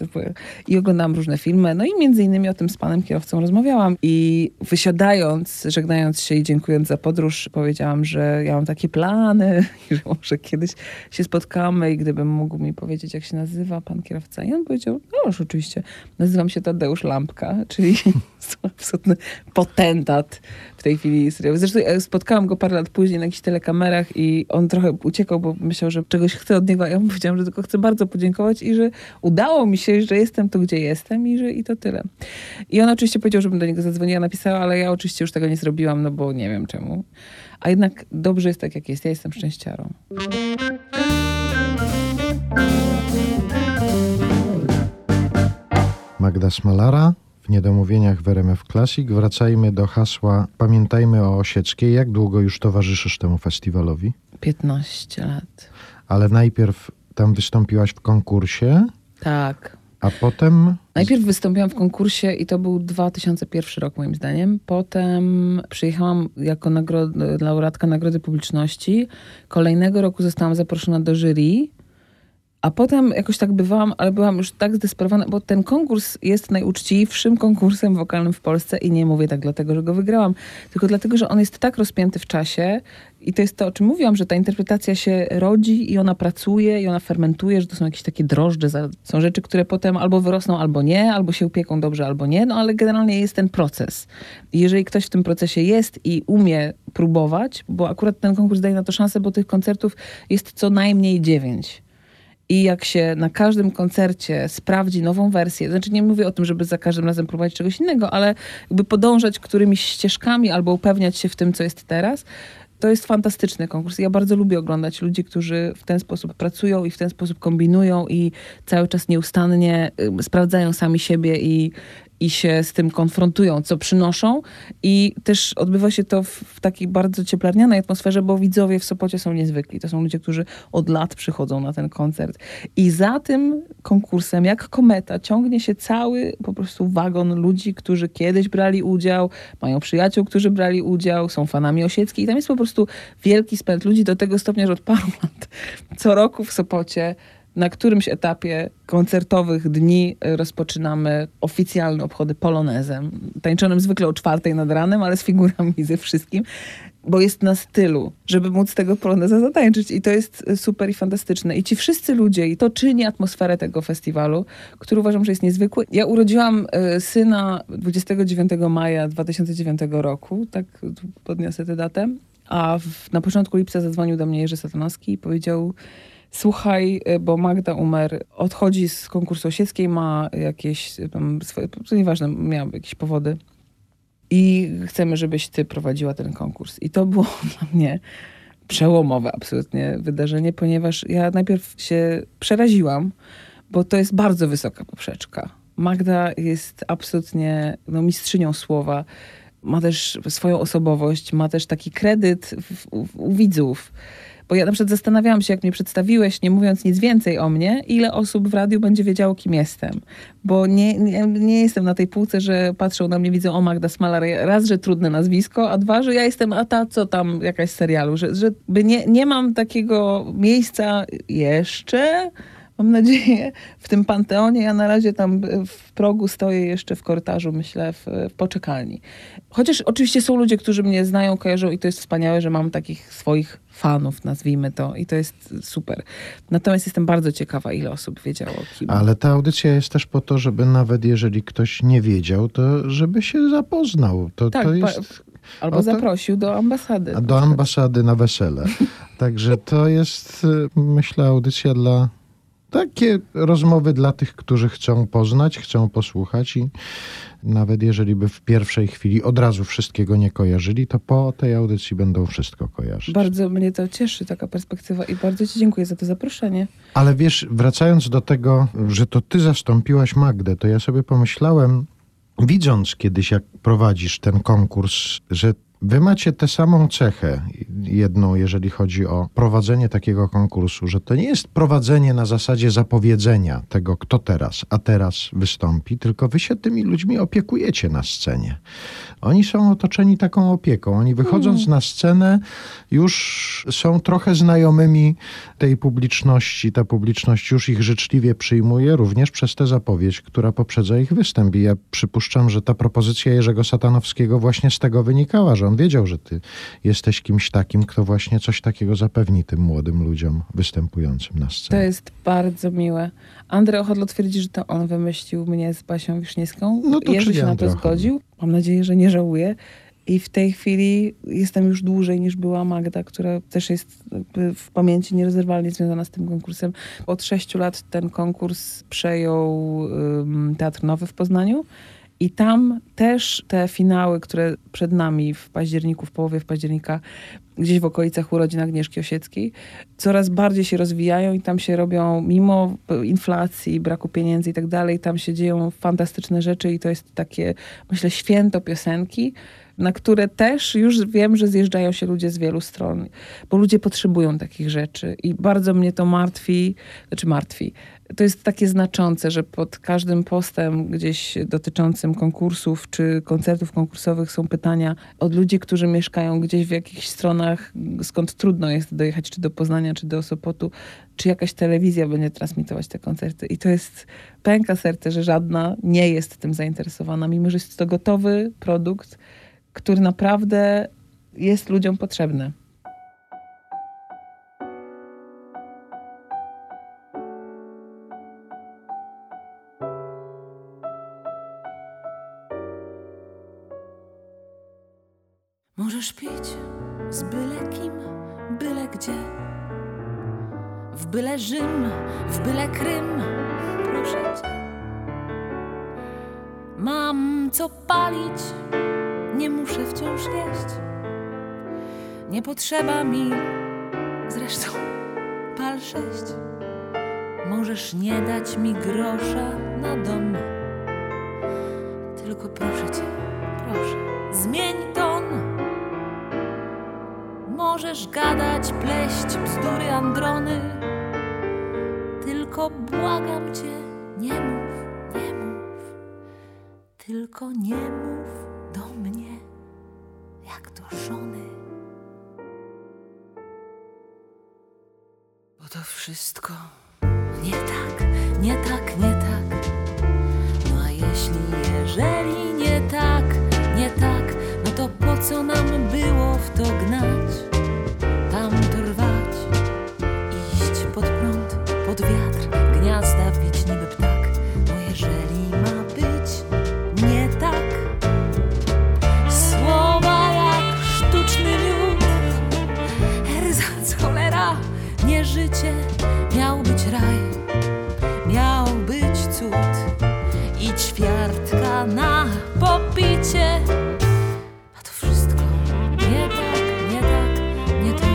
i oglądałam różne filmy, no i między innymi o tym z panem kierowcą rozmawiałam i wysiadając żegnając się i dziękując za podróż, powiedziałam, że ja mam takie plany i że może kiedyś się spotkamy i gdybym mógł mi powiedzieć, jak się nazywa pan kierowca. I on powiedział, no oczywiście, nazywam się Tadeusz Lampka, czyli absolutny potentat w tej chwili serialu. Zresztą ja spotkałam go parę lat później na jakichś telekamerach i on trochę uciekał, bo myślał, że czegoś chce od niego, a ja mu powiedziałam, że tylko chcę bardzo podziękować i że udało mi się, że jestem tu, gdzie jestem i że i to tyle. I on oczywiście powiedział, żebym do niego zadzwoniła, napisała, ale ja oczywiście już tego nie zrobiłam, no bo nie wiem czemu. A jednak dobrze jest tak, jak jest. Ja jestem szczęściarą. Magda Smalara w Niedomówieniach w RMF Classic. Wracajmy do hasła Pamiętajmy o Osieckiej. Jak długo już towarzyszysz temu festiwalowi? 15 lat. Ale najpierw tam wystąpiłaś w konkursie, Tak. a potem Najpierw wystąpiłam w konkursie i to był 2001 rok moim zdaniem. Potem przyjechałam jako nagro- laureatka Nagrody Publiczności. Kolejnego roku zostałam zaproszona do jury. A potem jakoś tak bywałam, ale byłam już tak zdesperowana, bo ten konkurs jest najuczciwszym konkursem wokalnym w Polsce i nie mówię tak dlatego, że go wygrałam, tylko dlatego, że on jest tak rozpięty w czasie i to jest to, o czym mówiłam, że ta interpretacja się rodzi i ona pracuje i ona fermentuje, że to są jakieś takie drożdże, są rzeczy, które potem albo wyrosną, albo nie, albo się upieką dobrze, albo nie, no ale generalnie jest ten proces. I jeżeli ktoś w tym procesie jest i umie próbować, bo akurat ten konkurs daje na to szansę, bo tych koncertów jest co najmniej dziewięć. I jak się na każdym koncercie sprawdzi nową wersję, znaczy nie mówię o tym, żeby za każdym razem próbować czegoś innego, ale jakby podążać którymiś ścieżkami albo upewniać się w tym, co jest teraz, to jest fantastyczny konkurs. Ja bardzo lubię oglądać ludzi, którzy w ten sposób pracują i w ten sposób kombinują i cały czas nieustannie y, sprawdzają sami siebie i, i się z tym konfrontują, co przynoszą. I też odbywa się to w, w takiej bardzo cieplarnianej atmosferze, bo widzowie w Sopocie są niezwykli. To są ludzie, którzy od lat przychodzą na ten koncert. I za tym konkursem, jak kometa, ciągnie się cały po prostu wagon ludzi, którzy kiedyś brali udział, mają przyjaciół, którzy brali udział, są fanami Osieckiej. I tam jest po prostu wielki spęd ludzi do tego stopnia, że od paru lat co roku w Sopocie na którymś etapie koncertowych dni y, rozpoczynamy oficjalne obchody polonezem. Tańczonym zwykle o czwartej nad ranem, ale z figurami ze wszystkim, bo jest na stylu, żeby móc tego poloneza zatańczyć. I to jest y, super i fantastyczne. I ci wszyscy ludzie, i to czyni atmosferę tego festiwalu, który uważam, że jest niezwykły. Ja urodziłam y, syna 29 maja 2009 roku, tak podniosę tę datę. A w, na początku lipca zadzwonił do mnie Jerzy Satanowski i powiedział słuchaj, y, bo Magda Umer odchodzi z konkursu osieckiej, ma jakieś y, tam swoje, to nieważne, miała jakieś powody i chcemy, żebyś ty prowadziła ten konkurs. I to było dla mnie przełomowe absolutnie wydarzenie, ponieważ ja najpierw się przeraziłam, bo to jest bardzo wysoka poprzeczka. Magda jest absolutnie no, mistrzynią słowa, ma też swoją osobowość, ma też taki kredyt w, w, u widzów. Bo ja na przykład zastanawiałam się, jak mnie przedstawiłeś, nie mówiąc nic więcej o mnie, ile osób w radiu będzie wiedziało, kim jestem. Bo nie, nie, nie jestem na tej półce, że patrzą na mnie, widzą o Magda Smalar, raz, że trudne nazwisko, a dwa, że ja jestem a ta, co tam jakaś serialu. Że, że nie, nie mam takiego miejsca jeszcze, mam nadzieję, w tym panteonie. Ja na razie tam w progu stoję jeszcze w korytarzu, myślę, w, w poczekalni. Chociaż oczywiście są ludzie, którzy mnie znają, kojarzą i to jest wspaniałe, że mam takich swoich fanów, nazwijmy to, i to jest super. Natomiast jestem bardzo ciekawa, ile osób wiedziało, kim. Ale ta audycja jest też po to, żeby nawet jeżeli ktoś nie wiedział, to żeby się zapoznał. To, Tak, to jest Albo to- zaprosił do ambasady. a do ambasady na wesele. Także to jest, y, myślę, audycja dla takie rozmowy dla tych, którzy chcą poznać, chcą posłuchać i nawet jeżeli by w pierwszej chwili od razu wszystkiego nie kojarzyli, to po tej audycji będą wszystko kojarzyć. Bardzo mnie to cieszy, taka perspektywa i bardzo ci dziękuję za to zaproszenie. Ale wiesz, wracając do tego, że to ty zastąpiłaś Magdę, to ja sobie pomyślałem, widząc kiedyś, jak prowadzisz ten konkurs, że wy macie tę samą cechę. jedną, jeżeli chodzi o prowadzenie takiego konkursu, że to nie jest prowadzenie na zasadzie zapowiedzenia tego, kto teraz, a teraz wystąpi, tylko wy się tymi ludźmi opiekujecie na scenie. Oni są otoczeni taką opieką. Oni wychodząc na scenę już są trochę znajomymi tej publiczności. Ta publiczność już ich życzliwie przyjmuje, również przez tę zapowiedź, która poprzedza ich występ. I ja przypuszczam, że ta propozycja Jerzego Satanowskiego właśnie z tego wynikała, że on wiedział, że ty jesteś kimś takim, kto właśnie coś takiego zapewni tym młodym ludziom występującym na To scenie. jest bardzo miłe. Andrzej Ochotlo twierdzi, że to on wymyślił mnie z Basią Wiszniewską. No to Jerzy się na to zgodził. Mam nadzieję, że nie żałuje. I w tej chwili jestem już dłużej niż była Magda, która też jest w pamięci nierozerwalnie związana z tym konkursem. Od sześciu lat ten konkurs przejął ym, Teatr Nowy w Poznaniu. I tam też te finały, które przed nami w październiku, w połowie w października, gdzieś w okolicach urodzin Agnieszki Osieckiej, coraz bardziej się rozwijają i tam się robią, mimo inflacji, braku pieniędzy i tak dalej, tam się dzieją fantastyczne rzeczy i to jest takie, myślę, święto piosenki, na które też już wiem, że zjeżdżają się ludzie z wielu stron, bo ludzie potrzebują takich rzeczy i bardzo mnie to martwi, znaczy martwi. To jest takie znaczące, że pod każdym postem gdzieś dotyczącym konkursów czy koncertów konkursowych są pytania od ludzi, którzy mieszkają gdzieś w jakichś stronach, skąd trudno jest dojechać czy do Poznania, czy do Sopotu, czy jakaś telewizja będzie transmitować te koncerty. I to jest pęka serce, że żadna nie jest tym zainteresowana, mimo że jest to gotowy produkt, który naprawdę jest ludziom potrzebny. Byle Rzym, w byle Krym, proszę cię. Mam co palić, nie muszę wciąż jeść. Nie potrzeba mi, zresztą pal sześć. Możesz nie dać mi grosza na dom. Tylko proszę cię, proszę, zmień ton. Możesz gadać, pleść bzdury Androny. Tylko błagam cię, nie mów, nie mów. Tylko nie mów do mnie jak do żony. Bo to wszystko nie tak, nie tak, nie tak. No a jeśli, jeżeli nie tak, nie tak, no to po co nam było miał być raj, miał być cud i ćwiartka na popicie. A to wszystko nie tak, nie tak, nie to.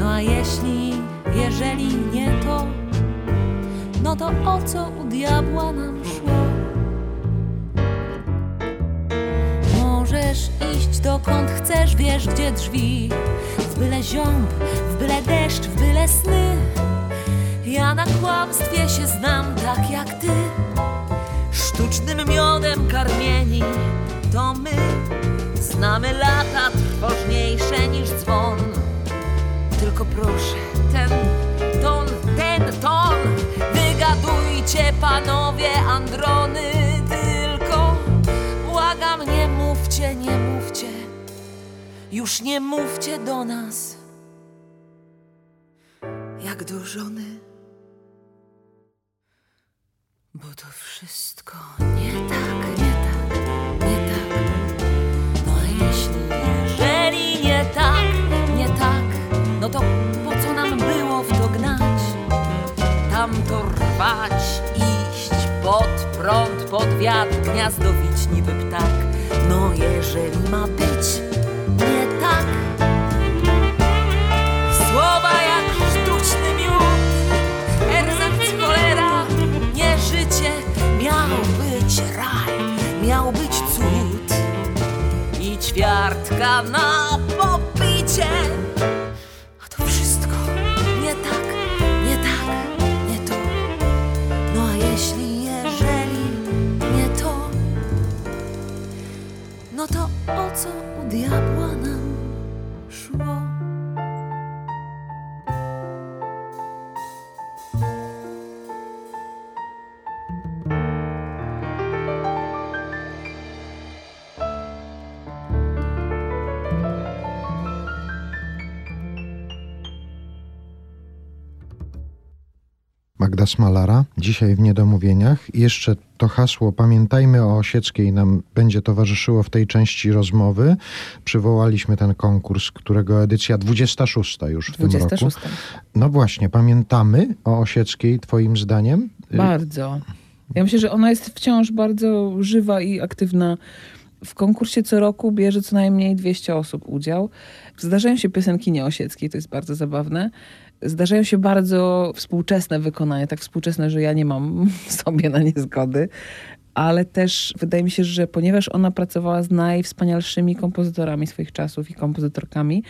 No a jeśli, jeżeli nie to, no to o co u diabła nam szło? Możesz iść dokąd chcesz, wiesz gdzie drzwi. W byle ziąb, w byle deszcz, w byle sny. Ja na kłamstwie się znam tak jak ty. Sztucznym miodem karmieni to my. Znamy lata trwożniejsze niż dzwon. Tylko proszę, ten ton, ten ton. Wygadujcie panowie Androny. Tylko błagam, nie mówcie, nie mówcie. Już nie mówcie do nas jak do żony. Bo to wszystko nie tak, nie tak, nie tak. No a jeśli, jeżeli nie tak, nie tak, no to po co nam było w to gnać? Tam to rwać, iść pod prąd, pod wiatr, gniazdowić niby ptak. No jeżeli ma być nie tak, Słowa jak sztuczny miód, erzac cholera, nie życie, miał być raj, miał być cud. I ćwiartka na popicie. A to wszystko nie tak, nie tak, nie to. No a jeśli, jeżeli nie to, no to o co u diabła Magda Smalara, dzisiaj w Niedomówieniach. I jeszcze to hasło Pamiętajmy o Osieckiej nam będzie towarzyszyło w tej części rozmowy. Przywołaliśmy ten konkurs, którego edycja 26 już w tym roku. 26. No właśnie, pamiętamy o Osieckiej twoim zdaniem? Y, Bardzo. Ja myślę, że ona jest wciąż bardzo żywa i aktywna. W konkursie co roku bierze co najmniej 200 osób udział. Zdarzają się piosenki nieosieckiej, to jest bardzo zabawne. Zdarzają się bardzo współczesne wykonania, tak współczesne, że ja nie mam sobie na nie zgody. Ale też wydaje mi się, że ponieważ ona pracowała z najwspanialszymi kompozytorami swoich czasów i kompozytorkami,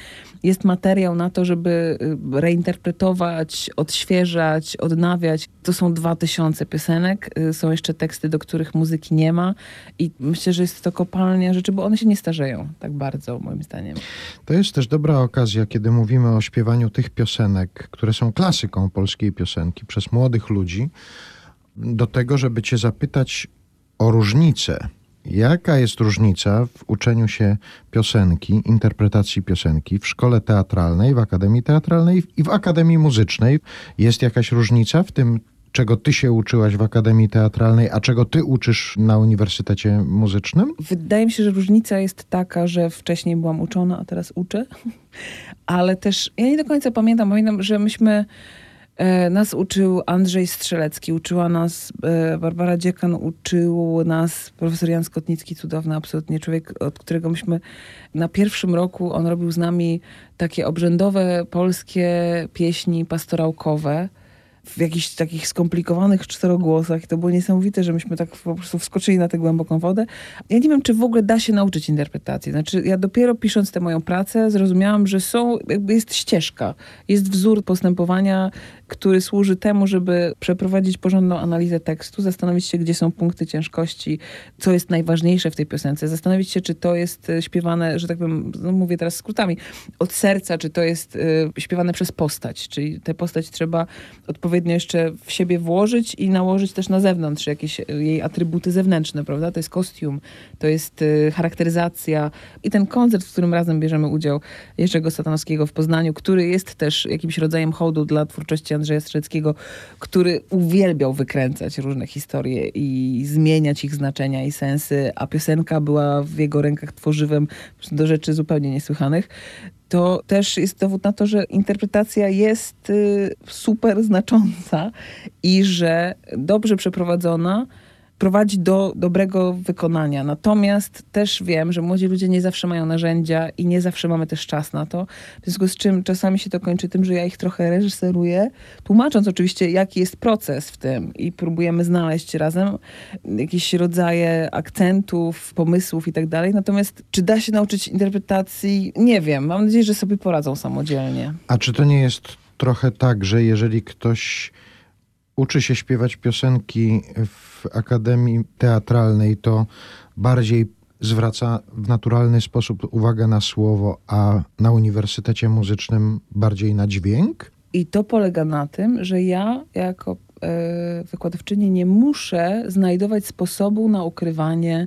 jest materiał na to, żeby y, reinterpretować, odświeżać, odnawiać. To są dwa tysiące piosenek, y, są jeszcze teksty, do których muzyki nie ma i myślę, że jest to kopalnia rzeczy, bo one się nie starzeją tak bardzo, moim zdaniem. To jest też dobra okazja, kiedy mówimy o śpiewaniu tych piosenek, które są klasyką polskiej piosenki przez młodych ludzi, do tego, żeby cię zapytać o różnicę. Jaka jest różnica w uczeniu się piosenki, interpretacji piosenki w szkole teatralnej, w akademii teatralnej i w akademii muzycznej? Jest jakaś różnica w tym, czego ty się uczyłaś w akademii teatralnej, a czego ty uczysz na Uniwersytecie Muzycznym? Wydaje mi się, że różnica jest taka, że wcześniej byłam uczona, a teraz uczę. Ale też ja nie do końca pamiętam. Pamiętam, że myśmy. E, nas uczył Andrzej Strzelecki, uczyła nas e, Barbara Dziekan, uczył nas profesor Jan Skotnicki, cudowny absolutnie człowiek, od którego myśmy na pierwszym roku, on robił z nami takie obrzędowe polskie pieśni pastorałkowe w jakichś takich skomplikowanych czterogłosach to było niesamowite, że myśmy tak po prostu wskoczyli na tę głęboką wodę. Ja nie wiem, czy w ogóle da się nauczyć interpretacji. Znaczy, ja dopiero pisząc tę moją pracę zrozumiałam, że są, jakby jest ścieżka, jest wzór postępowania, który służy temu, żeby przeprowadzić porządną analizę tekstu, zastanowić się, gdzie są punkty ciężkości, co jest najważniejsze w tej piosence, zastanowić się, czy to jest e, śpiewane, że tak powiem, no mówię teraz skrótami, od serca, czy to jest y, śpiewane przez postać, czyli tę postać trzeba odpowiednio jeszcze w siebie włożyć i nałożyć też na zewnątrz jakieś e, jej atrybuty zewnętrzne, prawda? To jest kostium, to jest y, charakteryzacja i ten koncert, w którym razem bierzemy udział Jerzego Satanowskiego w Poznaniu, który jest też jakimś rodzajem hołdu dla twórczości Andrzeja Strzeleckiego, który uwielbiał wykręcać różne historie i zmieniać ich znaczenia i sensy, a piosenka była w jego rękach tworzywem do rzeczy zupełnie niesłychanych to też jest dowód na to, że interpretacja jest y, super znacząca i że dobrze przeprowadzona prowadzi do dobrego wykonania. Natomiast też wiem, że młodzi ludzie nie zawsze mają narzędzia i nie zawsze mamy też czas na to. W związku z czym czasami się to kończy tym, że ja ich trochę reżyseruję, tłumacząc oczywiście, jaki jest proces w tym i próbujemy znaleźć razem jakieś rodzaje akcentów, pomysłów i tak dalej. Natomiast czy da się nauczyć interpretacji? Nie wiem. Mam nadzieję, że sobie poradzą samodzielnie. A czy to nie jest trochę tak, że jeżeli ktoś uczy się śpiewać piosenki w akademii teatralnej, to bardziej zwraca w naturalny sposób uwagę na słowo, a na Uniwersytecie Muzycznym bardziej na dźwięk? I to polega na tym, że ja jako wykładowczyni nie muszę znajdować sposobu na ukrywanie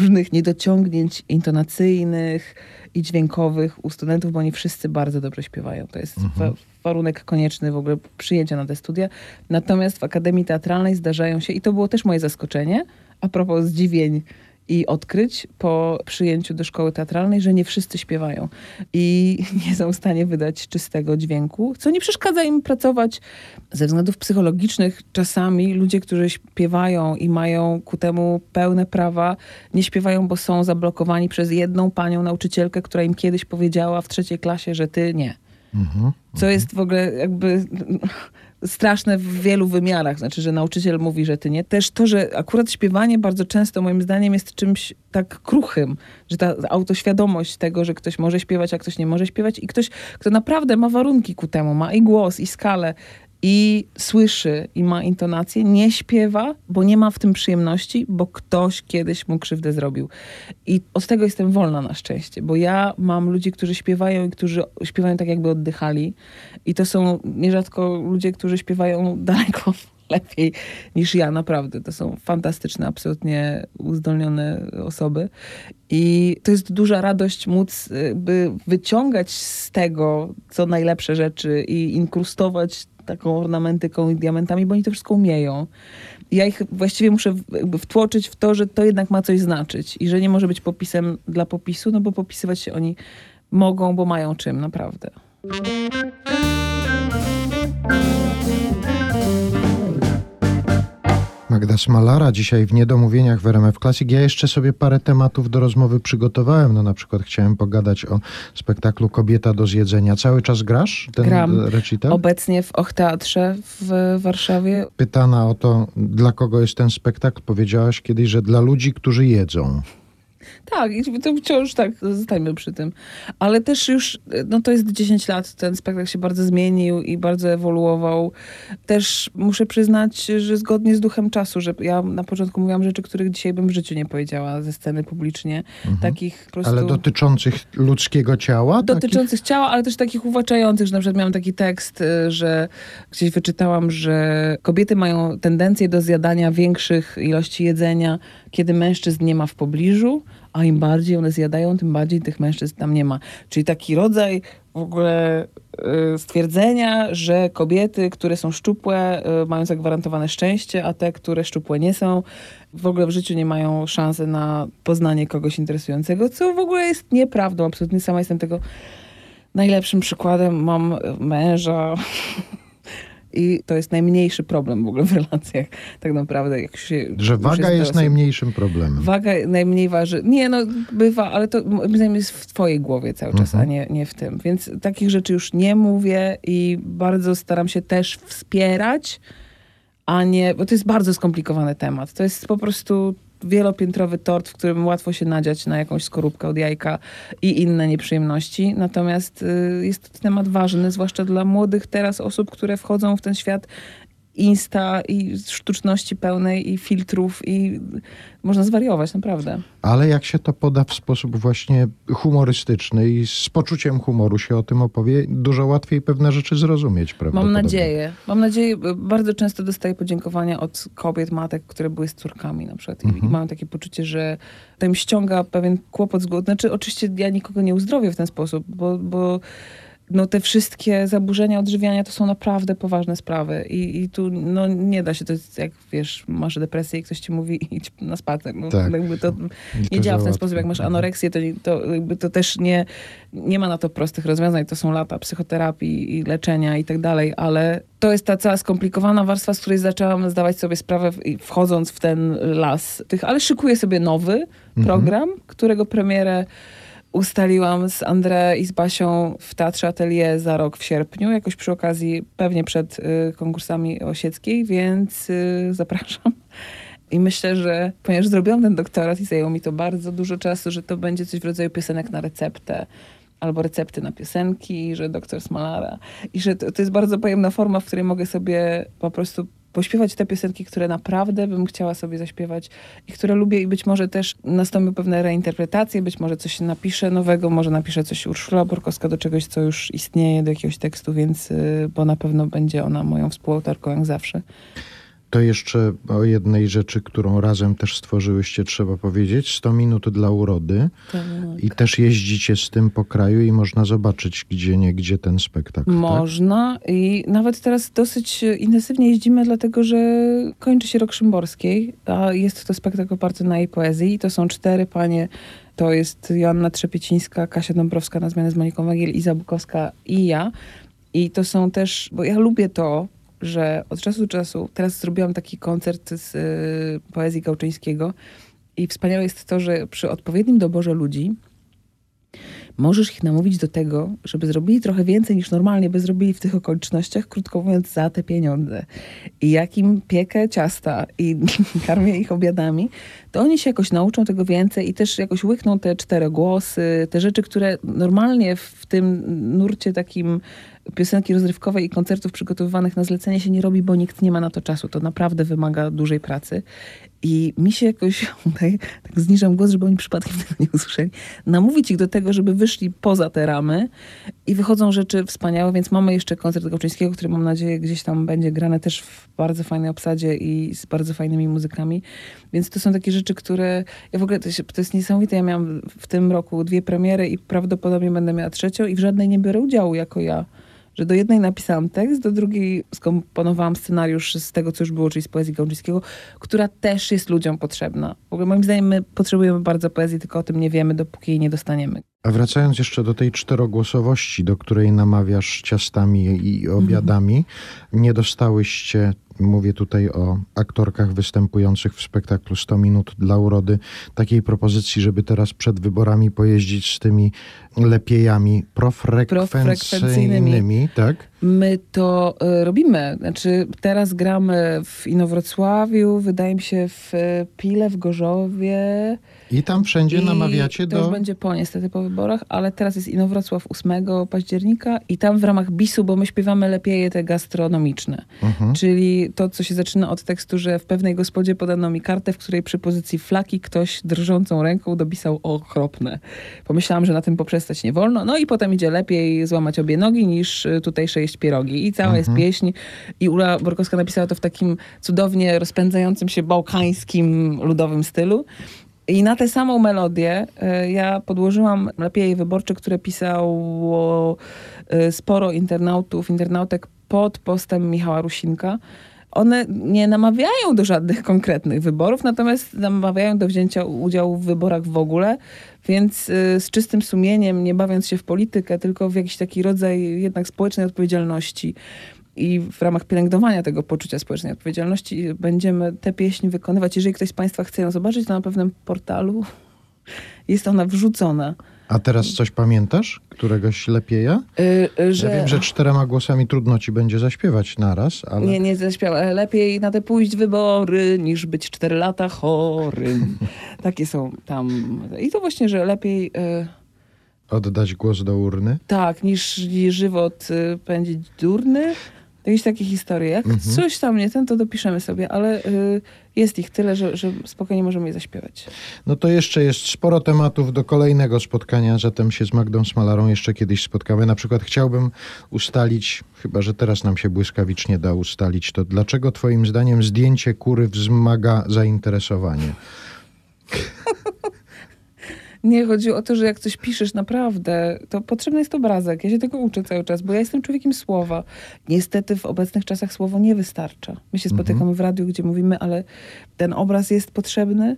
różnych niedociągnięć intonacyjnych i dźwiękowych u studentów, bo oni wszyscy bardzo dobrze śpiewają. To jest wa- warunek konieczny w ogóle przyjęcia na te studia. Natomiast w Akademii Teatralnej zdarzają się, i to było też moje zaskoczenie, a propos zdziwień i odkryć po przyjęciu do szkoły teatralnej, że nie wszyscy śpiewają i nie są w stanie wydać czystego dźwięku, co nie przeszkadza im pracować ze względów psychologicznych. Czasami ludzie, którzy śpiewają i mają ku temu pełne prawa, nie śpiewają, bo są zablokowani przez jedną panią nauczycielkę, która im kiedyś powiedziała w trzeciej klasie, że ty nie. Co jest w ogóle jakby straszne w wielu wymiarach. Znaczy, że nauczyciel mówi, że ty nie. Też to, że akurat śpiewanie bardzo często moim zdaniem jest czymś tak kruchym, że ta autoświadomość tego, że ktoś może śpiewać, a ktoś nie może śpiewać i ktoś, kto naprawdę ma warunki ku temu, ma i głos, i skalę, i słyszy, i ma intonację, nie śpiewa, bo nie ma w tym przyjemności, bo ktoś kiedyś mu krzywdę zrobił. I od tego jestem wolna na szczęście, bo ja mam ludzi, którzy śpiewają i którzy śpiewają tak, jakby oddychali. I to są nierzadko ludzie, którzy śpiewają daleko lepiej niż ja, naprawdę. To są fantastyczne, absolutnie uzdolnione osoby. I to jest duża radość móc by wyciągać z tego, co najlepsze rzeczy i inkrustować taką ornamentyką i diamentami, bo oni to wszystko umieją. Ja ich właściwie muszę wtłoczyć w to, że to jednak ma coś znaczyć i że nie może być popisem dla popisu, no bo popisywać się oni mogą, bo mają czym, naprawdę. Magda Smalara dzisiaj w Niedomówieniach w RMF Classic. Ja jeszcze sobie parę tematów do rozmowy przygotowałem. No na przykład chciałem pogadać o spektaklu Kobieta do zjedzenia. Cały czas grasz ten Gram. recital? Obecnie w Och Teatrze w Warszawie. Pytana o to, dla kogo jest ten spektakl, powiedziałaś kiedyś, że dla ludzi, którzy jedzą. Tak, i to wciąż tak, zostańmy przy tym. Ale też już, no to jest 10 lat, ten spektakl się bardzo zmienił i bardzo ewoluował. Też muszę przyznać, że zgodnie z duchem czasu, że ja na początku mówiłam rzeczy, których dzisiaj bym w życiu nie powiedziała ze sceny publicznie. Takich po prostu... Ale dotyczących ludzkiego ciała? Dotyczących ciała, ale też takich uwłaczających, że na przykład miałam taki tekst, y, że gdzieś wyczytałam, że kobiety mają tendencję do zjadania większych ilości jedzenia, kiedy mężczyzn nie ma w pobliżu, a im bardziej one zjadają, tym bardziej tych mężczyzn tam nie ma. Czyli taki rodzaj w ogóle y, stwierdzenia, że kobiety, które są szczupłe, y, mają zagwarantowane szczęście, a te, które szczupłe nie są, w ogóle w życiu nie mają szansy na poznanie kogoś interesującego, co w ogóle jest nieprawdą. Absolutnie sama jestem tego najlepszym przykładem. Mam męża. I to jest najmniejszy problem w ogóle w relacjach, tak naprawdę. Jak się, że waga jest, jest najmniejszym problemem. Waga najmniej waży. Nie, no bywa, ale to moim zdaniem jest w twojej głowie cały czas, Mhm. a nie, nie w tym. Więc takich rzeczy już nie mówię i bardzo staram się też wspierać, a nie, bo to jest bardzo skomplikowany temat. To jest po prostu wielopiętrowy tort, w którym łatwo się nadziać na jakąś skorupkę od jajka i inne nieprzyjemności. Natomiast y, jest to temat ważny, zwłaszcza dla młodych teraz osób, które wchodzą w ten świat insta i sztuczności pełnej i filtrów i można zwariować, naprawdę. Ale jak się to poda w sposób właśnie humorystyczny i z poczuciem humoru się o tym opowie, dużo łatwiej pewne rzeczy zrozumieć, prawda? Mam nadzieję. Mam nadzieję, bardzo często dostaję podziękowania od kobiet, matek, które były z córkami na przykład. Mhm. i mają takie poczucie, że to im ściąga pewien kłopot z głowy. Znaczy, oczywiście ja nikogo nie uzdrowię w ten sposób, bo, bo no, te wszystkie zaburzenia odżywiania to są naprawdę poważne sprawy. I, i tu no, nie da się, to jest jak wiesz, masz depresję i ktoś ci mówi idź na spacer. No, Tak. jakby to To nie działa w ten sposób. Jak masz Mhm. anoreksję, to, to, jakby to też nie, nie ma na to prostych rozwiązań. To są lata psychoterapii i leczenia i tak dalej, ale to jest ta cała skomplikowana warstwa, z której zaczęłam zdawać sobie sprawę, wchodząc w ten las tych, ale szykuję sobie nowy Mhm. program, którego premierę ustaliłam z André i z Basią w Teatrze Atelier za rok w sierpniu, jakoś przy okazji, pewnie przed y, konkursami Osieckiej, więc y, zapraszam. I myślę, że ponieważ zrobiłam ten doktorat i zajęło mi to bardzo dużo czasu, że to będzie coś w rodzaju piosenek na receptę albo recepty na piosenki, że doktor Smalara. I że to, to jest bardzo pojemna forma, w której mogę sobie po prostu pośpiewać te piosenki, które naprawdę bym chciała sobie zaśpiewać i które lubię i być może też nastąpią pewne reinterpretacje, być może coś napiszę nowego, może napiszę coś Urszula Borkowska do czegoś, co już istnieje, do jakiegoś tekstu, więc, y, bo na pewno będzie ona moją współautorką jak zawsze. To jeszcze o jednej rzeczy, którą razem też stworzyłyście, trzeba powiedzieć. 100 minut dla urody. Tak. I też jeździcie z tym po kraju i można zobaczyć gdzie nie gdzie ten spektakl. Tak? Można i nawet teraz dosyć intensywnie jeździmy, dlatego że kończy się rok Szymborskiej, a jest to spektakl oparty na jej poezji. I To są cztery panie, to jest Joanna Trzepiecińska, Kasia Dąbrowska na zmianę z Moniką Wagiel, Iza Bukowska i ja. I to są też, bo ja lubię to, że od czasu do czasu, teraz zrobiłam taki koncert z y, poezji Gałczyńskiego i wspaniałe jest to, że przy odpowiednim doborze ludzi możesz ich namówić do tego, żeby zrobili trochę więcej niż normalnie by zrobili w tych okolicznościach, krótko mówiąc, za te pieniądze. I jak im piekę ciasta i karmię ich obiadami, to oni się jakoś nauczą tego więcej i też jakoś łykną te cztery głosy, te rzeczy, które normalnie w tym nurcie takim piosenki rozrywkowej i koncertów przygotowywanych na zlecenie się nie robi, bo nikt nie ma na to czasu. To naprawdę wymaga dużej pracy. I mi się jakoś, tutaj, tak zniżam głos, żeby oni przypadkiem tego nie usłyszeli, namówić ich do tego, żeby wyszli poza te ramy i wychodzą rzeczy wspaniałe, więc mamy jeszcze koncert Gałczyńskiego, który mam nadzieję gdzieś tam będzie grane też w bardzo fajnej obsadzie i z bardzo fajnymi muzykami. Więc to są takie rzeczy, które, ja w ogóle, to, się, to jest niesamowite, ja miałam w tym roku dwie premiery i prawdopodobnie będę miała trzecią i w żadnej nie biorę udziału jako ja że do jednej napisałam tekst, do drugiej skomponowałam scenariusz z tego, co już było, czyli z poezji Gałczyńskiego, która też jest ludziom potrzebna. W ogóle moim zdaniem my potrzebujemy bardzo poezji, tylko o tym nie wiemy, dopóki jej nie dostaniemy. A wracając jeszcze do tej czterogłosowości, do której namawiasz ciastami i obiadami, nie dostałyście, mówię tutaj o aktorkach występujących w spektaklu 100 minut dla urody, takiej propozycji, żeby teraz przed wyborami pojeździć z tymi lepiejami profrekwencyjnymi, tak? My to y, robimy. Znaczy, teraz gramy w Inowrocławiu, wydaje mi się w y, Pile, w Gorzowie. I tam wszędzie I namawiacie to już do... będzie po niestety po wyborach, ale teraz jest Inowrocław 8 października i tam w ramach BIS-u, bo my śpiewamy lepiej te gastronomiczne. Mhm. Czyli to, co się zaczyna od tekstu, że w pewnej gospodzie podano mi kartę, w której przy pozycji flaki ktoś drżącą ręką dopisał okropne. Pomyślałam, że na tym poprzestać nie wolno. No i potem idzie lepiej złamać obie nogi niż y, tutejsze jeść pierogi. I cała jest pieśń. I Ula Borkowska napisała to w takim cudownie rozpędzającym się bałkańskim ludowym stylu. I na tę samą melodię e, ja podłożyłam lepiej wyborcze, które pisało e, sporo internautów, internautek pod postem Michała Rusinka. One nie namawiają do żadnych konkretnych wyborów, natomiast namawiają do wzięcia udziału w wyborach w ogóle, więc e, z czystym sumieniem, nie bawiąc się w politykę, tylko w jakiś taki rodzaj jednak społecznej odpowiedzialności i w ramach pielęgnowania tego poczucia społecznej odpowiedzialności będziemy tę pieśń wykonywać. Jeżeli ktoś z Państwa chce ją zobaczyć, to na pewnym portalu jest ona wrzucona. A teraz coś pamiętasz? Któregoś lepieja? Y, y, że... Ja wiem, że czterema głosami trudno ci będzie zaśpiewać naraz, ale... Nie, nie zaśpiewam. Lepiej na te pójść wybory, niż być cztery lata chorym. Takie są tam. I to właśnie, że lepiej... y, Oddać głos do urny? Tak, niż, żywot y, pędzić durny. Jakieś takie historie. Jak coś tam nie ten, to dopiszemy sobie, ale y, jest ich tyle, że, że spokojnie możemy je zaśpiewać. No to jeszcze jest sporo tematów do kolejnego spotkania, zatem się z Magdą Smalarą jeszcze kiedyś spotkamy. Na przykład chciałbym ustalić, chyba że teraz nam się błyskawicznie da ustalić, to dlaczego twoim zdaniem zdjęcie kury wzmaga zainteresowanie? Nie, chodzi o to, że jak coś piszesz naprawdę, to potrzebny jest obrazek. Ja się tego uczę cały czas, bo ja jestem człowiekiem słowa. Niestety w obecnych czasach słowo nie wystarcza. My się spotykamy w radiu, gdzie mówimy, ale ten obraz jest potrzebny,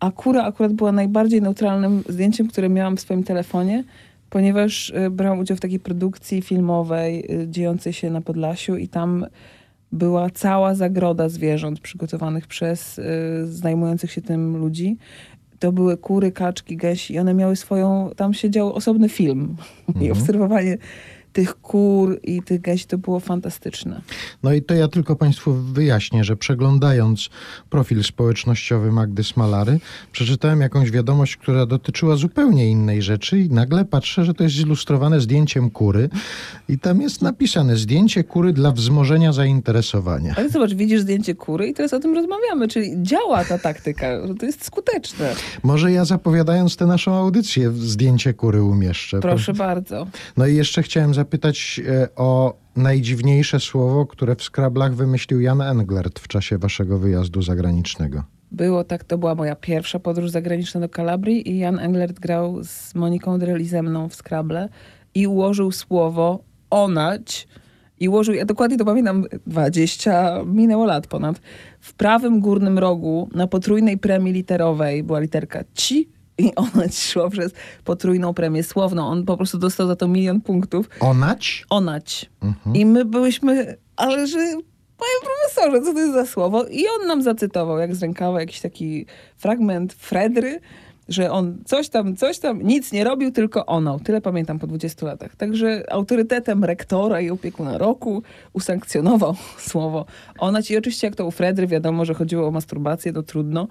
a kura akurat była najbardziej neutralnym zdjęciem, które miałam w swoim telefonie, ponieważ y, brałam udział w takiej produkcji filmowej y, dziejącej się na Podlasiu i tam była cała zagroda zwierząt przygotowanych przez y, zajmujących się tym ludzi. To były kury, kaczki, gęsi i one miały swoją, tam się dział osobny film. I obserwowanie tych kur i tych gęsi to było fantastyczne. No i to ja tylko Państwu wyjaśnię, że przeglądając profil społecznościowy Magdy Smalary, przeczytałem jakąś wiadomość, która dotyczyła zupełnie innej rzeczy i nagle patrzę, że to jest zilustrowane zdjęciem kury i tam jest napisane zdjęcie kury dla wzmożenia zainteresowania. Ale zobacz, widzisz zdjęcie kury i teraz o tym rozmawiamy, czyli działa ta taktyka, że to jest skuteczne. Może ja zapowiadając tę naszą audycję zdjęcie kury umieszczę. Proszę bardzo. No i jeszcze chciałem zapytać e, o najdziwniejsze słowo, które w Skrablach wymyślił Jan Englert w czasie waszego wyjazdu zagranicznego. Było tak, to była moja pierwsza podróż zagraniczna do Kalabrii i Jan Englert grał z Moniką Drell i ze mną w Scrabble i ułożył słowo onać i ułożył, ja dokładnie to pamiętam, 20, minęło lat ponad, w prawym górnym rogu na potrójnej premii literowej była literka ci i onać szło przez potrójną premię słowną. On po prostu dostał za to milion punktów. Onać? Onać. I my byłyśmy, ale że panie profesorze, co to jest za słowo? I on nam zacytował, jak z rękawa, jakiś taki fragment Fredry że on coś tam, coś tam, nic nie robił, tylko ono. Tyle pamiętam po 20 latach. Także autorytetem rektora i opiekuna roku usankcjonował słowo onać. I oczywiście jak to u Fredry wiadomo, że chodziło o masturbację, to trudno.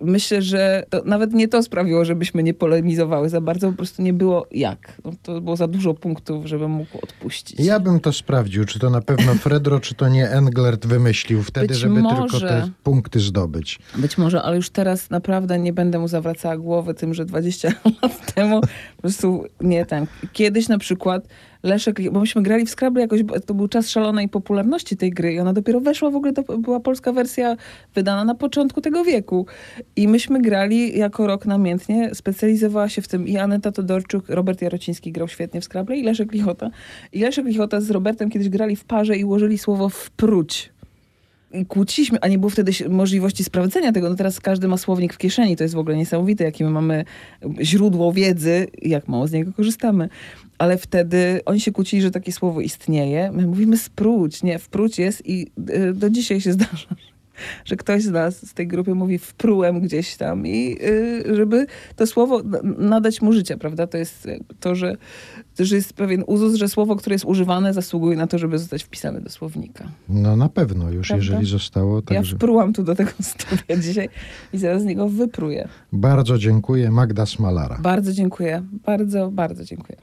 Myślę, że to nawet nie to sprawiło, żebyśmy nie polemizowały za bardzo, po prostu nie było jak. No, to było za dużo punktów, żebym mógł odpuścić. Ja bym to sprawdził, czy to na pewno Fredro, czy to nie Englert wymyślił wtedy, Być żeby może. tylko te punkty zdobyć. Być może, ale już teraz naprawdę nie będę mu zawracała głowy tym, że 20 lat temu po prostu nie ten. Kiedyś na przykład Leszek, bo myśmy grali w Scrabble jakoś, to był czas szalonej popularności tej gry i ona dopiero weszła w ogóle, to była polska wersja wydana na początku tego wieku. I myśmy grali jako rok namiętnie, specjalizowała się w tym i Aneta Todorczuk, Robert Jarociński grał świetnie w Scrabble i Leszek Lichota. I Leszek Lichota z Robertem kiedyś grali w parze i ułożyli słowo wpróć kłóciliśmy, a nie było wtedy możliwości sprawdzenia tego. No teraz każdy ma słownik w kieszeni. To jest w ogóle niesamowite, jakie my mamy źródło wiedzy jak mało z niego korzystamy. Ale wtedy oni się kłócili, że takie słowo istnieje. My mówimy spróć, nie, wpróć jest i y, do dzisiaj się zdarza, że ktoś z nas, z tej grupy mówi wprułem gdzieś tam i y, żeby to słowo na- nadać mu życia, prawda? To jest to, że, że jest pewien uzus, że słowo, które jest używane zasługuje na to, żeby zostać wpisane do słownika. No na pewno, już Prawda? jeżeli zostało, Ja także wprułam tu do tego studia dzisiaj i zaraz z niego wypruję. bardzo dziękuję. Magda Smalara. Bardzo dziękuję. Bardzo, bardzo dziękuję.